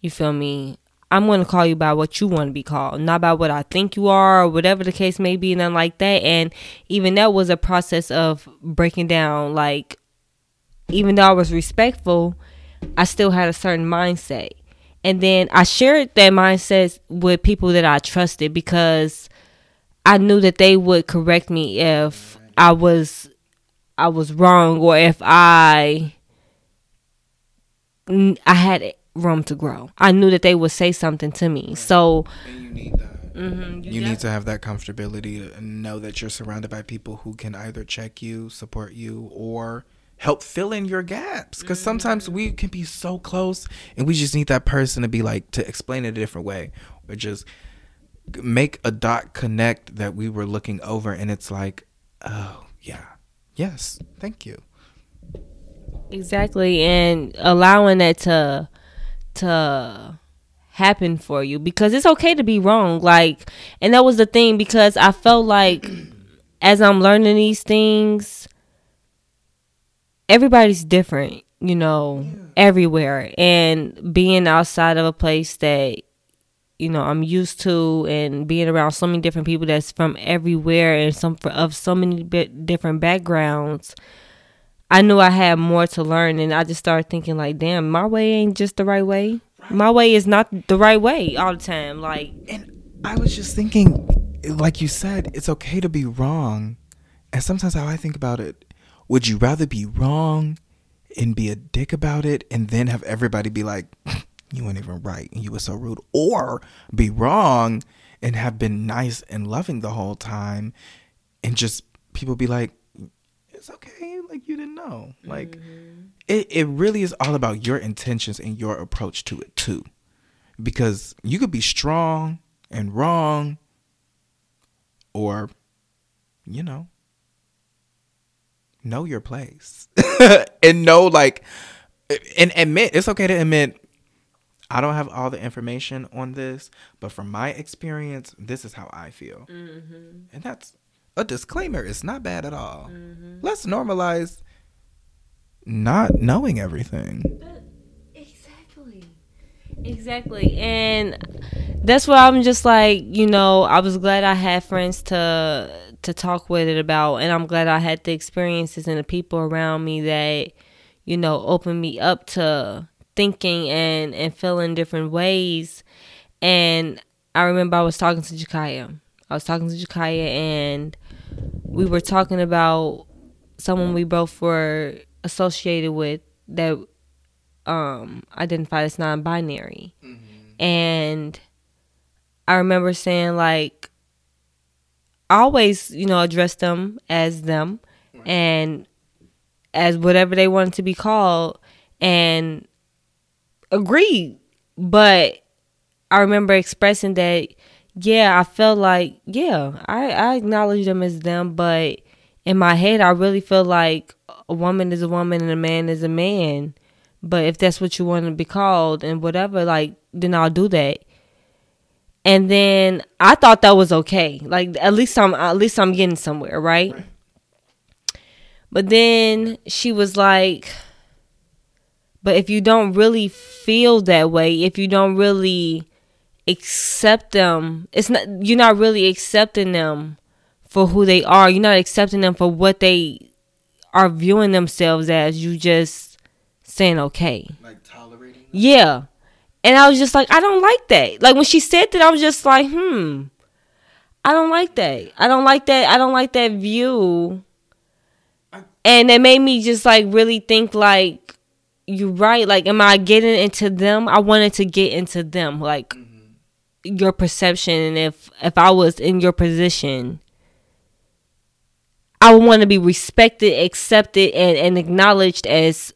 You feel me? I'm going to call you by what you want to be called not by what i think you are or whatever the case may be nothing like that. And even that was a process of breaking down. Like even though i was respectful i still had a certain mindset and then I shared that mindset with people that I trusted because I knew that they would correct me if I was I was wrong or if I I had room to grow. I knew that they would say something to me. So and you need that. Mm-hmm, you, you need to have that comfortability and know that you're surrounded by people who can either check you, support you, or help fill in your gaps. Because sometimes we mm. can be so close and we just need that person to be like to explain it a different way or just make a dot connect that we were looking over and it's like oh yeah. Yes. Thank you. Exactly. And allowing that to to happen for you because it's okay to be wrong like and that was the thing because i felt like as i'm learning these things everybody's different, you know, yeah. everywhere. And being outside of a place that, you know, I'm used to and being around so many different people that's from everywhere and some of so many different backgrounds. I knew I had more to learn and I just started thinking like, damn, my way ain't just the right way. Right. My way is not the right way all the time. Like And I was just thinking like you said, it's okay to be wrong. And sometimes how I think about it would you rather be wrong and be a dick about it and then have everybody be like, you weren't even right and you were so rude? Or be wrong and have been nice and loving the whole time and just people be like, it's okay. Like you didn't know. Like mm-hmm. it, it really is all about your intentions and your approach to it too. Because you could be strong and wrong or, you know, know your place and know like and admit it's okay to admit I don't have all the information on this, but from my experience, this is how I feel. Mm-hmm. And that's a disclaimer. It's not bad at all. Mm-hmm. Let's normalize not knowing everything. Exactly. Exactly. And that's why I'm just like, you know, I was glad I had friends to to talk with it about and I'm glad I had the experiences and the people around me that you know opened me up to thinking and and feeling different ways and I remember I was talking to Jakaya. I was talking to Jakaya and we were talking about someone we both were associated with that um identified as non-binary. Mm-hmm. And I remember saying like always, you know, address them as them right. and as whatever they wanted to be called and agreed. But I remember expressing that, yeah, I felt like, yeah, I, I acknowledge them as them, but in my head, I really feel like a woman is a woman and a man is a man. But if that's what you want to be called and whatever, like, then I'll do that. And then I thought that was okay. Like at least I'm at least I'm getting somewhere, right? right. But then she was like, but if you don't really feel that way, if you don't really accept them, it's not you're not really accepting them for who they are. You're not accepting them for what they are viewing themselves as. You just saying okay. Like tolerating. Them? Yeah. And I was just like, I don't like that. Like when she said that, I was just like, hmm. I don't like that. I don't like that. I don't like that view. And it made me just like really think like you're right. Like, am I getting into them? I wanted to get into them, like mm-hmm. your perception. And if if I was in your position, I would want to be respected, accepted, and, and acknowledged as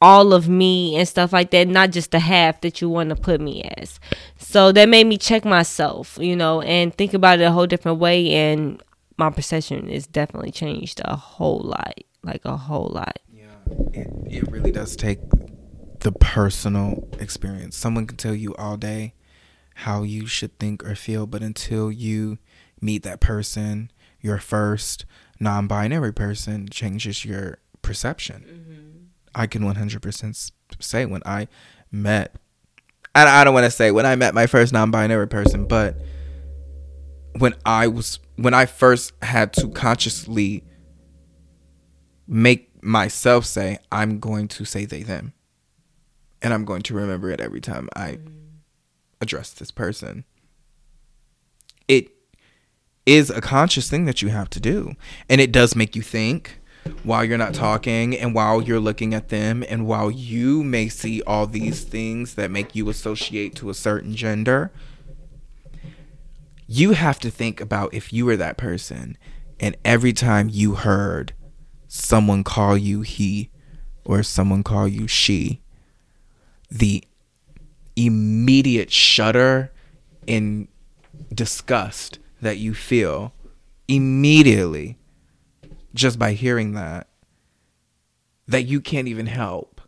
all of me and stuff like that, not just the half that you want to put me as. So that made me check myself, you know, and think about it a whole different way. And my perception is definitely changed a whole lot, like a whole lot Yeah, it, it really does take the personal experience. Someone can tell you all day how you should think or feel, but until you meet that person, your first non binary person changes your perception. Mm-hmm. I can 100% say when I met, I, I don't want to say when I met my first non binary person, but when I was, when I first had to consciously make myself say, I'm going to say they, them. And I'm going to remember it every time I mm. address this person. It is a conscious thing that you have to do. And it does make you think while you're not talking and while you're looking at them and while you may see all these things that make you associate to a certain gender. You have to think about if you were that person and every time you heard someone call you he or someone call you she, the immediate shudder in disgust that you feel immediately just by hearing that that you can't even help.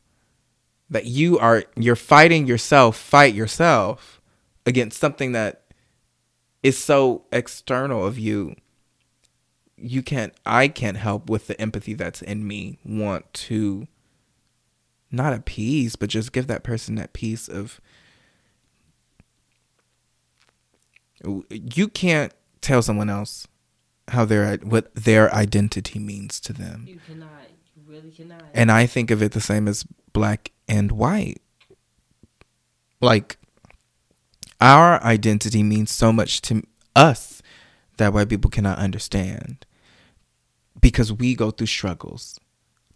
That you are you're fighting yourself fight yourself against something that is so external of you. You can't I can't help with the empathy that's in me. Want to not appease but just give that person that piece of you can't tell someone else how their what their identity means to them. You cannot. You really cannot. And I think of it the same as black and white. Like our identity means so much to us that white people cannot understand because we go through struggles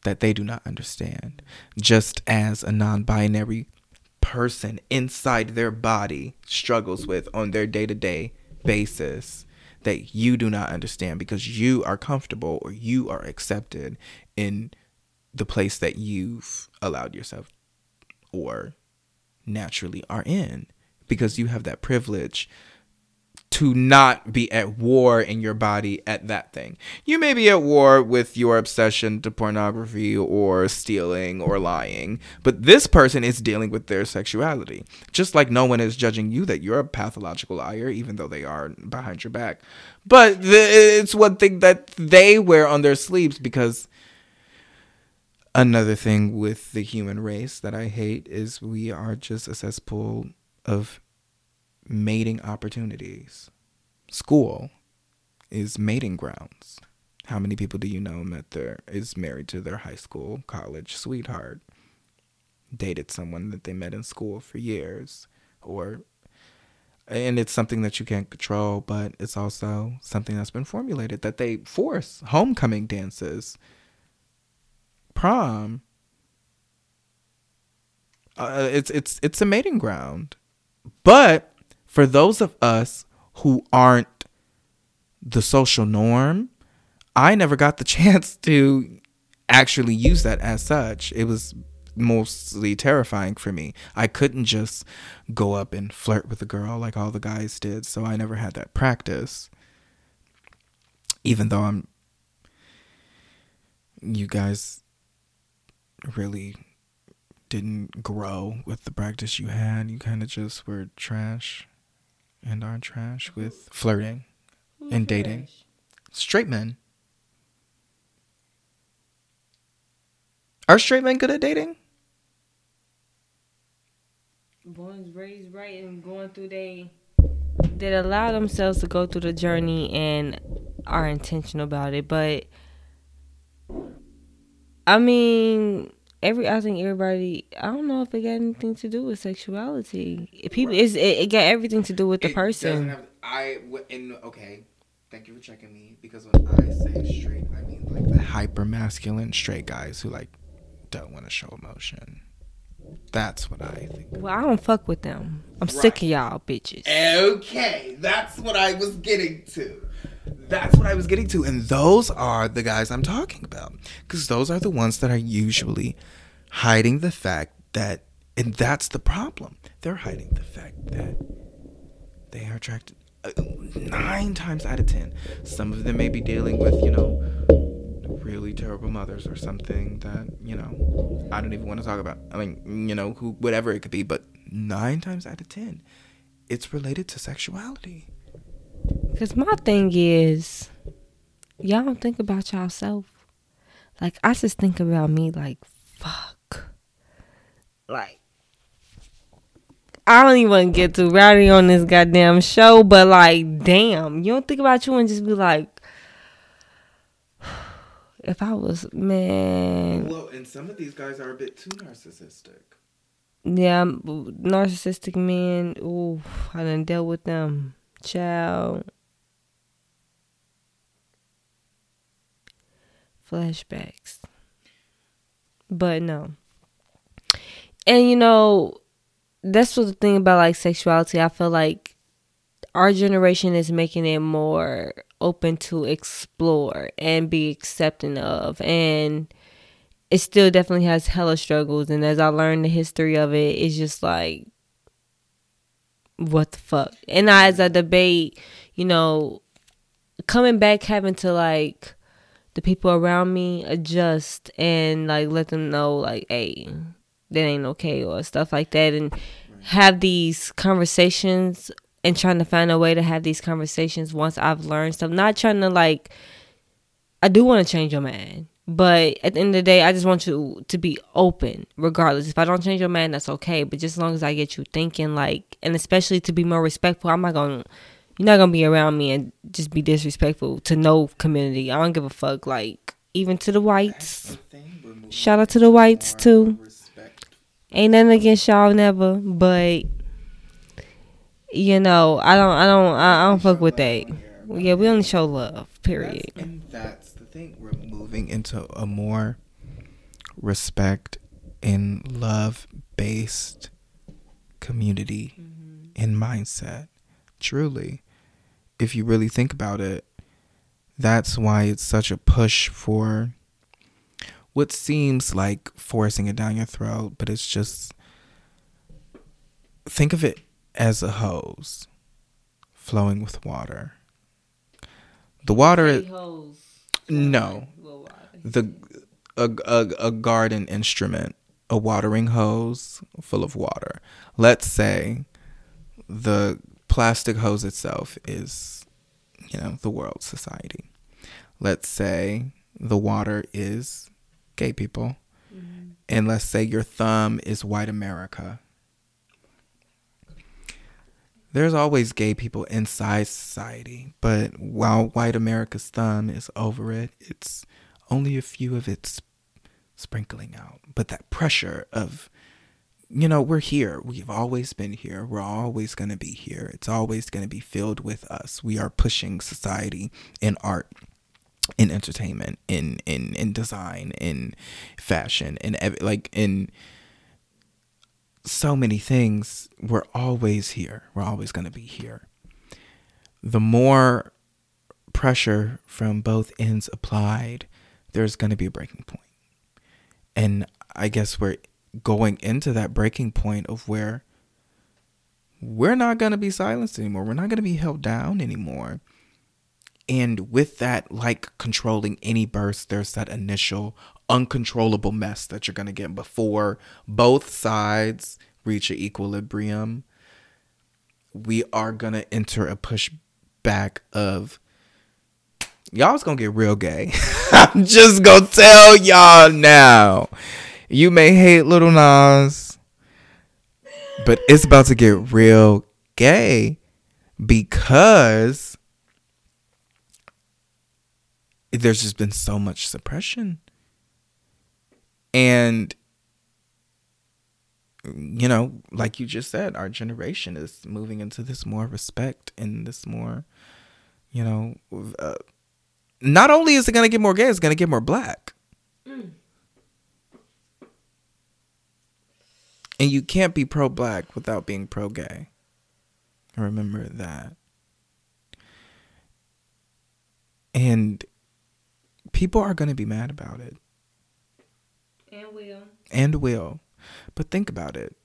that they do not understand. Just as a non binary person inside their body struggles with on their day to day basis that you do not understand because you are comfortable or you are accepted in the place that you've allowed yourself or naturally are in because you have that privilege to not be at war in your body at that thing. You may be at war with your obsession to pornography or stealing or lying, but this person is dealing with their sexuality. Just like no one is judging you that you're a pathological liar, even though they are behind your back. But it's one thing that they wear on their sleeves because another thing with the human race that I hate is we are just a cesspool of mating opportunities. School is mating grounds. How many people do you know met their is married to their high school, college sweetheart? Dated someone that they met in school for years or and it's something that you can't control, but it's also something that's been formulated that they force homecoming dances, prom. Uh, it's it's it's a mating ground, but for those of us who aren't the social norm, I never got the chance to actually use that as such. It was mostly terrifying for me. I couldn't just go up and flirt with a girl like all the guys did, so I never had that practice. Even though I'm you guys really didn't grow with the practice you had. You kind of just were trash and are trash mm-hmm. with flirting mm-hmm. and dating. Straight men. Are straight men good at dating? Born raised right and going through they that allow themselves to go through the journey and are intentional about it. But I mean, every I think everybody. I don't know if it got anything to do with sexuality. People, it's, it, it got everything to do with the It person. have- I in okay. Thank you for checking me because when I say straight, I mean like the hyper masculine straight guys who like don't want to show emotion. That's what I think. well, I don't fuck with them. I'm sick of y'all bitches. Okay, that's what I was getting to. That's what I was getting to. And those are the guys I'm talking about. Because those are the ones that are usually hiding the fact that, and that's the problem. They're hiding the fact that they are attracted uh, nine times out of ten. Some of them may be dealing with, you know, really terrible mothers or something that, you know, I don't even want to talk about. I mean, you know, who, whatever it could be. But nine times out of ten, it's related to sexuality. Cause my thing is, y'all don't think about yourself. Like I just think about me. Like fuck. Like I don't even want to get too rowdy on this goddamn show, but like, damn, you don't think about you and just be like, if I was man, Well, and some of these guys are a bit too narcissistic. yeah, narcissistic men. Ooh, I done dealt with them, child. Flashbacks, but no. And you know, that's what the thing about like sexuality. I feel like our generation is making it more open to explore and be accepting of, and it still definitely has hella struggles. And as I learned the history of it, it's just like, what the fuck? And I, as I debate, you know, coming back, having to like the people around me adjust and like let them know, like, hey, that ain't okay or stuff like that, and have these conversations and trying to find a way to have these conversations once I've learned stuff. Not trying to like, I do want to change your mind. But at the end of the day, I just want you to be open, regardless. If I don't change your mind, that's okay. But just as long as I get you thinking, like, and especially to be more respectful, I'm not gonna, you're not gonna be around me and just be disrespectful to no community. I don't give a fuck. Like, even to the whites. Shout out to the whites too. Ain't nothing against y'all, never. But you know, I don't, I don't, I, I don't fuck with that. Yeah, we only show love. Period. And that's the thing. We're moving into a more respect and love based community mm-hmm. and mindset. Truly. If you really think about it, that's why it's such a push for what seems like forcing it down your throat, but it's just think of it as a hose flowing with water. The water is no. The a, a, a garden instrument, a watering hose full of water. Let's say the plastic hose itself is, you know, the world society. Let's say the water is gay people. Mm-hmm. And let's say your thumb is white America. There's always gay people inside society, but while white America's thumb is over it, it's only a few of it's sprinkling out. But that pressure of, you know, we're here. We've always been here. We're always going to be here. It's always going to be filled with us. We are pushing society in art, in entertainment, in in in design, in fashion, in like in so many things. We're always here. We're always going to be here. The more pressure from both ends applied, there's going to be a breaking point. And I guess we're going into that breaking point of where we're not going to be silenced anymore. We're not going to be held down anymore. And with that, like controlling any burst, there's that initial uncontrollable mess that you're going to get before both sides reach an equilibrium. we are gonna enter a pushback of y'all's gonna get real gay. I'm just gonna tell y'all now. You may hate Lil Nas, but it's about to get real gay because there's just been so much suppression. And you know, like you just said, our generation is moving into this more respect and this more, you know, uh, not only is it going to get more gay, it's going to get more black. Mm. And you can't be pro black without being pro gay. Remember that. And people are going to be mad about it. And will. And will. But think about it.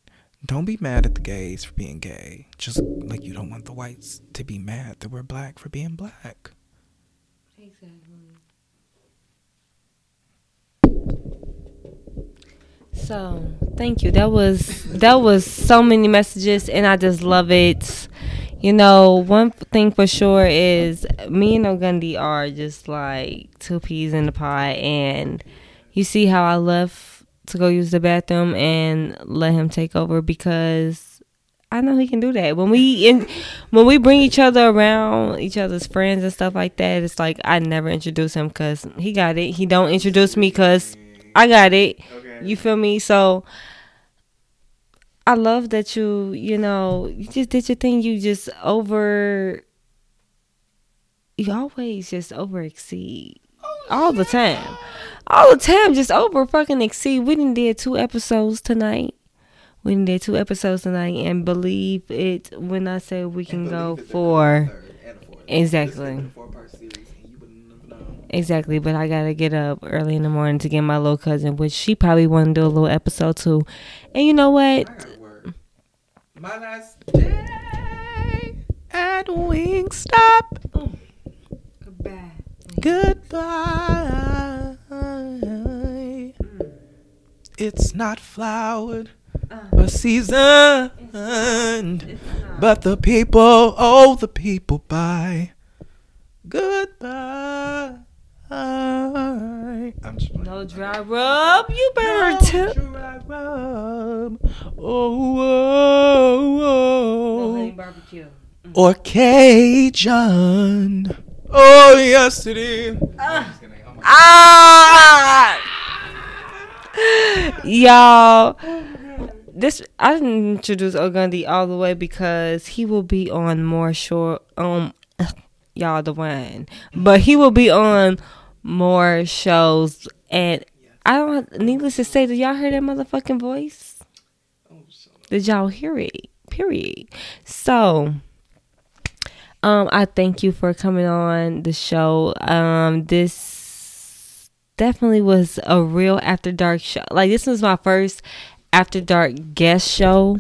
Don't be mad at the gays for being gay. Just like you don't want the whites to be mad that we're black for being black. Exactly. So, thank you. That was that was so many messages and I just love it. You know, one thing for sure is me and Ogundy are just like two peas in the pot and you see how I left to go use the bathroom and let him take over because I know he can do that. When we in, when we bring each other around each other's friends and stuff like that, it's like I never introduce him because he got it. He don't introduce me because I got it. Okay. You feel me? So I love that you you know you just did your thing. You just over. You always just over exceed all the time all the time just over fucking exceed. We didn't did two episodes tonight. We didn't did two episodes tonight, and believe it when I say we can go for exactly. Exactly, but I gotta get up early in the morning to get my little cousin, which she probably want to do a little episode too. And you know what? My last day at Wingstop. Oh, goodbye. Goodbye. It's not floured or seasoned, but the people, oh, the people buy. Goodbye. I'm just no dry rub. You better no tell. dry rub. Oh, oh, oh. No honey barbecue. Mm. Or Cajun. Oh, yes, it is. Uh, ah! Y'all, this I didn't introduce Ogundy all the way because he will be on more short um y'all the one. But he will be on more shows and I don't needless to say, did y'all hear that motherfucking voice? Did y'all hear it? Period. So um, I thank you for coming on the show. Um, this definitely was a real after dark show. Like this was my first after dark guest show.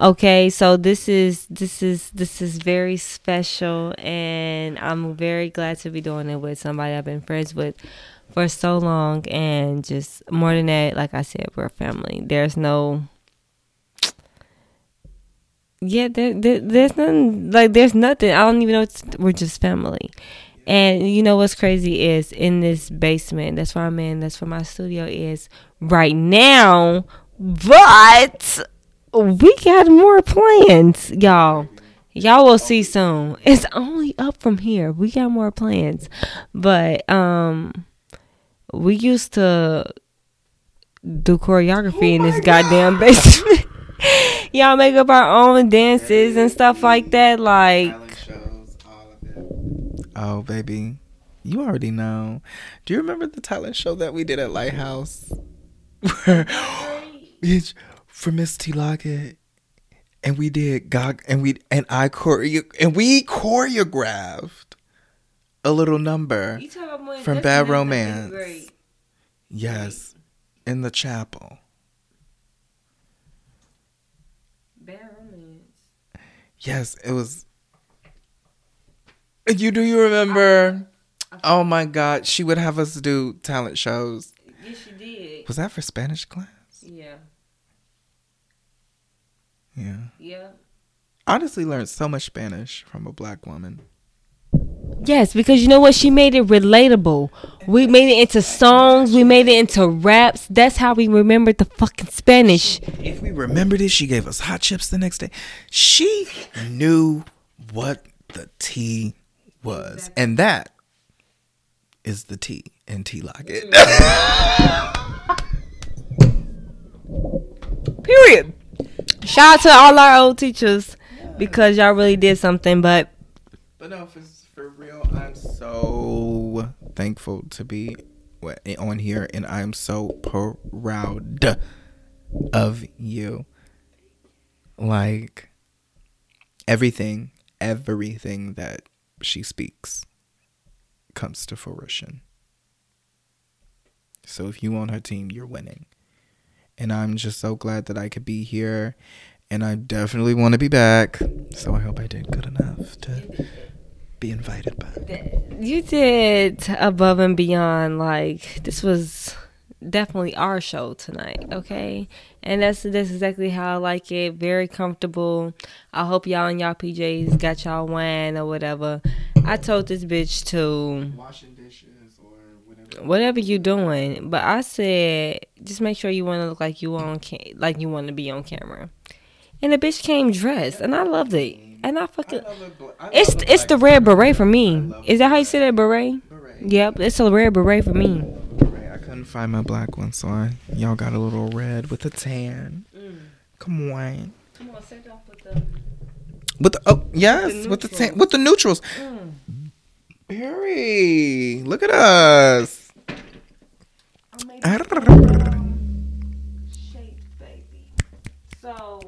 Okay, so this is this is this is very special and I'm very glad to be doing it with somebody I've been friends with for so long and just more than that, like I said, we're family. There's no yeah, there, there, there's nothing like there's nothing. I don't even know. we're just family. And you know what's crazy is in this basement. That's where I'm in. That's where my studio is right now. But we got more plans, y'all. Y'all will see soon. It's only up from here. We got more plans. But um we used to do choreography oh in this goddamn basement. y'all make up our own dances and stuff like that. Like, oh baby, you already know. Do you remember the talent show that we did at Lighthouse? Bitch, for Miss T Lockett. And we did Gog and we and I choreo and we choreographed a little number from Bad Romance. Yes, in the chapel. Bad Romance. Yes, it was. You do you remember? Oh my God, she would have us do talent shows. Yes, she did. Was that for Spanish class? Yeah. Yeah. Yeah. honestly learned so much Spanish from a black woman. Yes, because you know what? She made it relatable. We made it into songs. We made it into raps. That's how we remembered the fucking Spanish. If we remembered it, she gave us hot chips the next day. She knew what the tea was, and that is the tea and tea locket. Period. Shout out to all our old teachers because y'all really did something. But But no, for, for real, I'm so thankful to be on here, and I'm so proud of you. Like everything, everything that she speaks comes to fruition. So if you on her team, you're winning. And I'm just so glad that I could be here. And I definitely want to be back. So I hope I did good enough to be invited back. you did above and beyond. Like this was definitely our show tonight. Okay, and that's that's exactly how I like it. Very comfortable. I hope y'all and y'all PJs got y'all wine or whatever. I told this bitch to Washing dishes or whatever. whatever you doing. But I said, just make sure you want to look like you on ca- like you want to be on camera. And the bitch came dressed, and I loved it. And I fucking, it's it's the red beret for me. Is that how you say that beret? Yep, it's a red beret for me. I couldn't find my black one, so I, y'all got a little red with a tan. Mm. Come on. Come on, set off with the. With the oh yes, with the tan, with the neutrals. Mm. Barry, look at us. Shape, baby. So.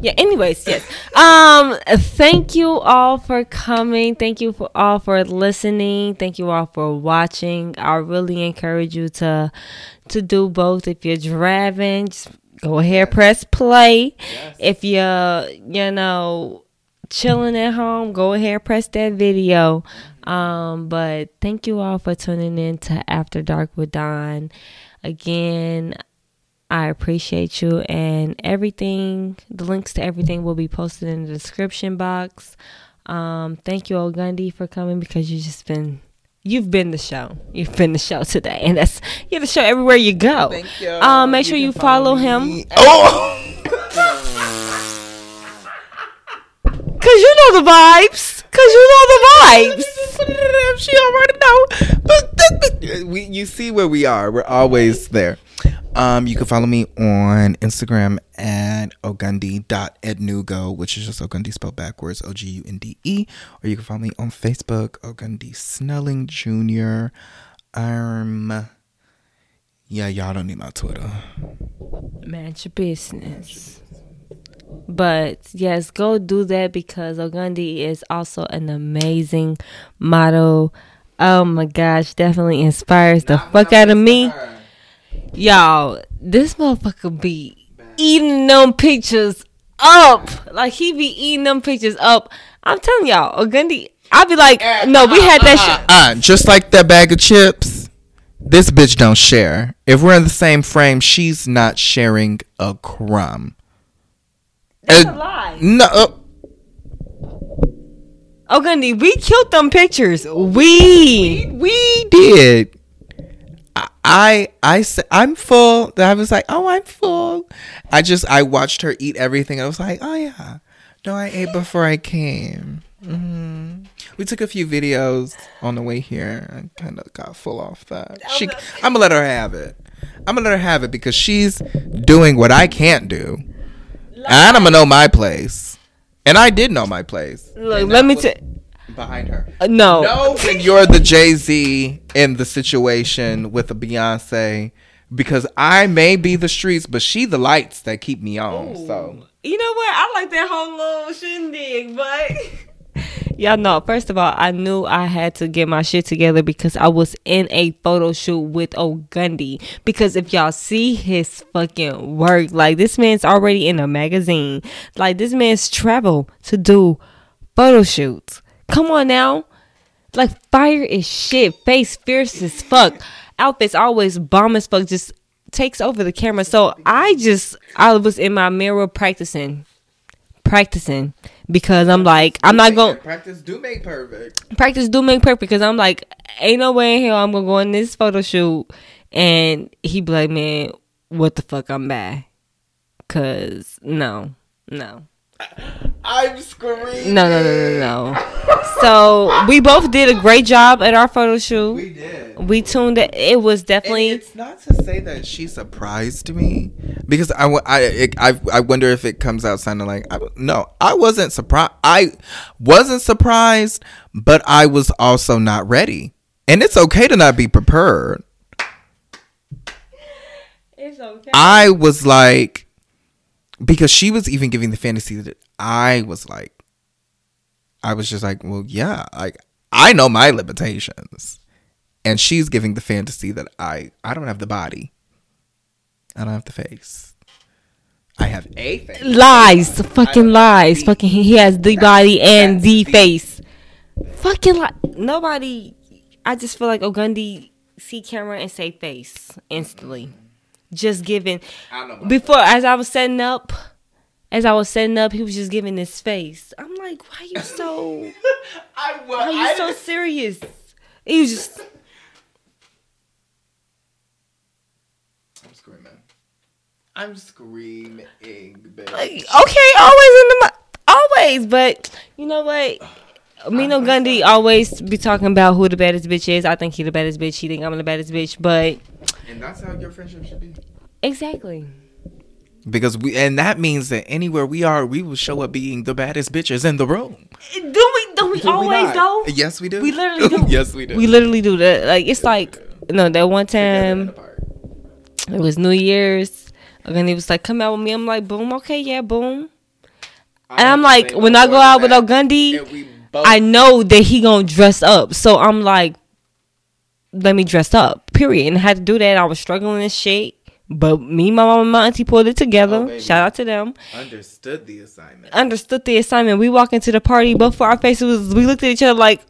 Yeah. Anyways, yes. Um. Thank you all for coming. Thank you for all for listening. Thank you all for watching. I really encourage you to to do both. If you're driving, just go ahead, press play. If you're, you know, chilling at home, go ahead, press that video. Um, but thank you all for tuning in to After Dark with Don. Again, I appreciate you and everything. The links to everything will be posted in the description box. Um, thank you, Ogundy, for coming because you just been you've been the show. You've been the show today, and that's you're the show everywhere you go. Thank you. Um, make sure can you follow him. me- Oh. Cause you know the vibes. Cause you know the vibes. she already know. But, but- but- we, you see where we are. We're always there. Um, you can follow me on Instagram at ogundy.ednugo, which is just Ogundy spelled backwards, O G U N D E. Or you can follow me on Facebook, Ogundy Snelling Jr. Um, yeah, y'all don't need my Twitter. Manage your business. But yes, go do that because Ogundy is also an amazing model. Oh my gosh, definitely inspires the fuck out of me. Y'all, this motherfucker be eating them pictures up. Like he be eating them pictures up. I'm telling y'all, Ogundy, I'll be like, no, we had that shit. Uh, just like that bag of chips, this bitch don't share. If we're in the same frame, she's not sharing a crumb. That's Uh, a lie. No, uh, Ogundy, we killed them pictures. We. we did. I, I, I said I'm full. I was like, oh, I'm full. I just, I watched her eat everything. I was like, oh yeah, no, I ate before I came. hmm We took a few videos on the way here. I kind of got full off that. She, I'm gonna let her have it. I'm gonna let her have it because she's doing what I can't do, and I'm gonna know my place. And I did know my place. Look, let me was tell. behind her. Uh, no. No, when you're the Jay Z in the situation with a Beyonce, because I may be the streets, but she the lights that keep me on. So You know what? I like that whole little shindig, but y'all know. First of all, I knew I had to get my shit together because I was in a photo shoot with Ogundy. Because if y'all see his fucking work, like this man's already in a magazine. Like this man's travel to do photo shoots. Come on now. Like fire is shit. Face fierce as fuck. Outfits always bomb as fuck. Just takes over the camera. So I just I was in my mirror practicing, practicing because I'm like I'm not gonna practice do make perfect. practice do make perfect because I'm like ain't no way in hell I'm gonna go in this photo shoot. And he be like man what the fuck? I'm bad. Cause no no I'm screaming. no no no no no. So we both did a great job at our photo shoot. We did. we tuned it. It was And definitely it's not to say that she surprised me because I, I, it, I, I wonder if it comes out sounding like I, no I wasn't surprised I wasn't surprised but I was also not ready. And it's okay to not be prepared. It's okay. I was like because she was even giving the fantasy that I was like I was just like well yeah like I know my limitations. And she's giving the fantasy that I I don't have the body. I don't have the face. I have a face. Lies. Fucking lies. fucking he has the body and the the- face. Fucking li- nobody i just feel like ogundy see camera and say face instantly just giving I don't know about before as i was setting up as i was setting up he was just giving his face i'm like why are you so I was why you so serious he was just I'm screaming I'm screaming bitch. like okay always in the always but you know what Mino Gundy always be talking about who the baddest bitch is. I think he the baddest bitch. He think I'm the baddest bitch. But and that's how your friendship should be exactly, because we and that means that anywhere we are we will show up being the baddest bitches in the room do we? Do we Do always not? though? yes we do We literally do. yes we do We literally do that. Like it's like no, that one time it was New Year's. And he was like, "Come out with me." I'm like, "Boom, okay, yeah, boom." And I'm like, when I go out with Gundy, I know that he gonna dress up. So I'm like, let me dress up. Period. And I had to do that. I was struggling and shit. But me, my mom, and my auntie pulled it together. Oh. Shout out to them. understood the assignment Understood the assignment. We walk into the party, both for our faces was we looked at each other like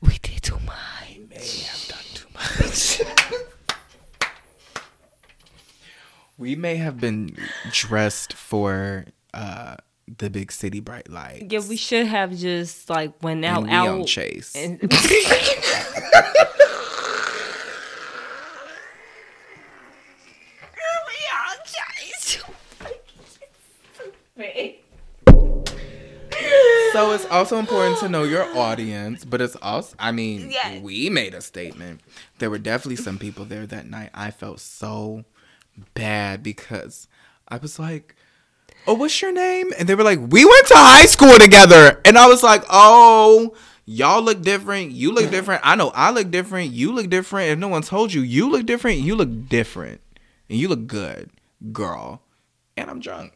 We did too much. We may have done too much. we may have been dressed for uh, the big city bright lights. Yeah, we should have just like went out and Neon out Chase. and so it's also important to know your audience, but it's also, I mean, Yes. we made a statement. There were definitely some people there that night. I felt so bad because I was like, oh, what's your name? And they were like, we went to high school together. And I was like, oh, y'all look different. You look different. I know I look different. You look different. If no one told you, you look different. You look different. And you look good, girl. And I'm drunk.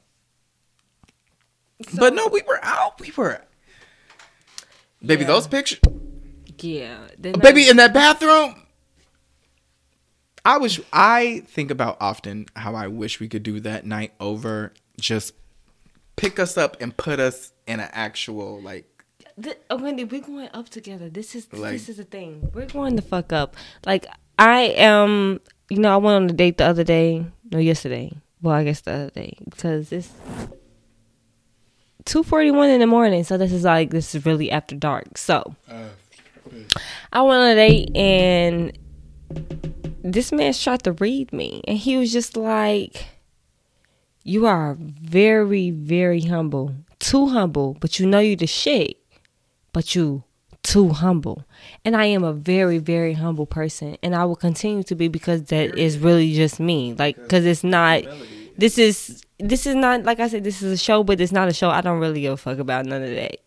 but no, we were out. We were. Baby, Yeah. those pictures. yeah, Baby, in that bathroom. I was. I think about often how I wish we could do that night over. Just pick us up and put us in an actual like. Th- oh, Wendy, we're going up together. This is Like- this is the thing. We're going the fuck up. Like I am. You know, I went on a date the other day. No, yesterday. Well, I guess the other day because it's two forty one in the morning. So this is like this is really after dark. So I went on a date and this man tried to read me, and he was just like, "You are very, very humble, too humble, but you know you the shit, but you too humble." And I am a very, very humble person, and I will continue to be because that is really just me. Like, because it's not. This is this is not like I said. This is a show, but it's not a show. I don't really give a fuck about none of that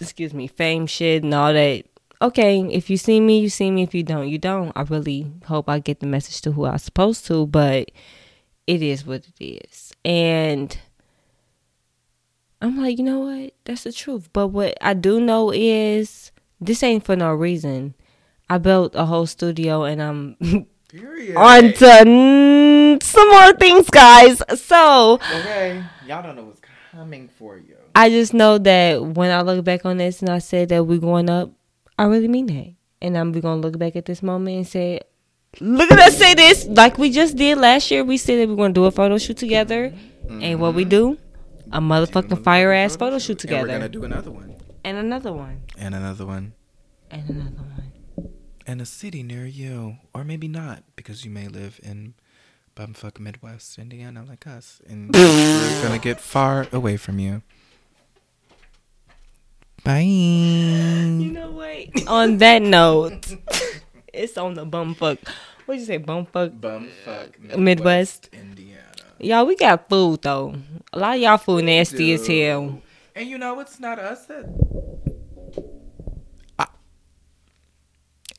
excuse me, fame shit and all that. Okay, if you see me, you see me. If you don't, you don't. I really hope I get the message to who I'm supposed to, but it is what it is. And I'm like, you know what? That's the truth. But what I do know is this ain't for no reason. I built a whole studio and I'm Period. on to mm, some more things, guys. So Okay, y'all don't know what's coming for you. I just know that when I look back on this and I said that we're going up, I really mean that. And I'm gonna look back at this moment and say, look at us say this like we just did last year. We said that we are gonna do a photo shoot together, and what we do, a motherfucking fire ass photo shoot together. And we're gonna do another one. and another one, And another one. and another one. In a city near you. Or maybe not, because you may live in bumfuck Midwest Indiana like us. And we're gonna get far away from you. Bye. You know what? on that note, it's on the bumfuck. What'd you say, bumfuck? Bumfuck uh, Midwest. Indiana. Y'all, we got food though. A lot of y'all food nasty as hell. And you know, it's not us that. I-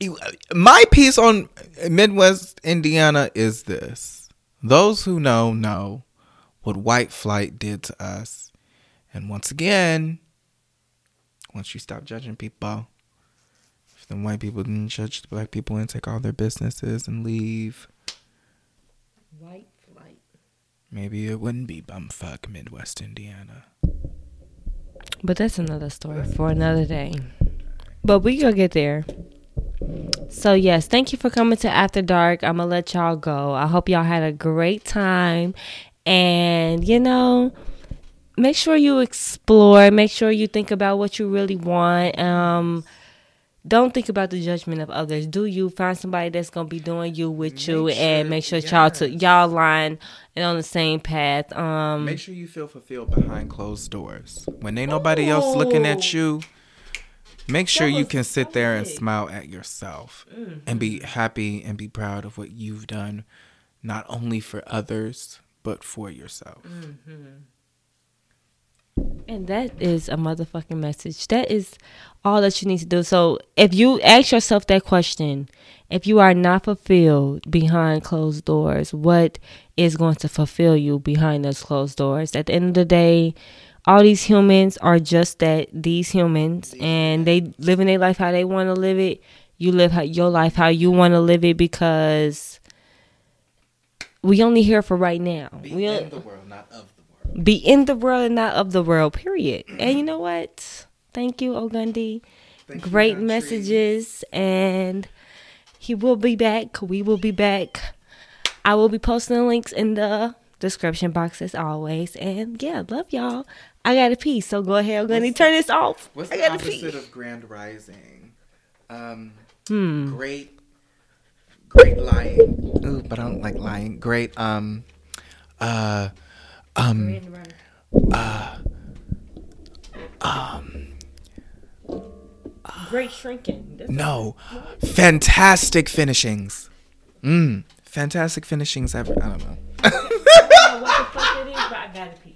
You- My piece on Midwest Indiana is this: those who know know what white flight did to us, and once again, once you stop judging people, if the white people didn't judge the black people and take all their businesses and leave, White flight. maybe it wouldn't be bumfuck Midwest Indiana. But that's another story for another day. But we gonna get there. So yes, thank you for coming to After Dark. I'm gonna let y'all go. I hope y'all had a great time, and you know, make sure you explore. Make sure you think about what you really want. Um, don't think about the judgment of others. Do you find somebody that's gonna be doing you with you, Make and make sure y'all to y'all line and on the same path. Um, Make sure you feel fulfilled behind closed doors. When ain't nobody else looking at you, make sure you can sit there and smile at yourself and be happy and be proud of what you've done, not only for others, but for yourself. And that is a motherfucking message. That is all that you need to do. So if you ask yourself that question, if you are not fulfilled behind closed doors, what is going to fulfill you behind those closed doors? At the end of the day, all these humans are just that these humans and they living their life how they want to live it. You live how, your life how you want to live it because we only here for right now. we on- world, not of the. Be in the world and not of the world, period. And you know what? Thank you, Ogundy. Thank Great country. messages. And he will be back. We will be back. I will be posting the links in the description box as always. And yeah, love y'all. I got a pee, so go ahead, Ogundy. What's- Turn this off. What's I the got a opposite of grand rising? Um, Hmm. great, great lying. Ooh, but I don't like lying. Great, um, uh, um, uh Um Great shrinking. That's no, fantastic finishings. Mmm, fantastic finishings ever. I don't know. not what the fuck it is, but I got a pee.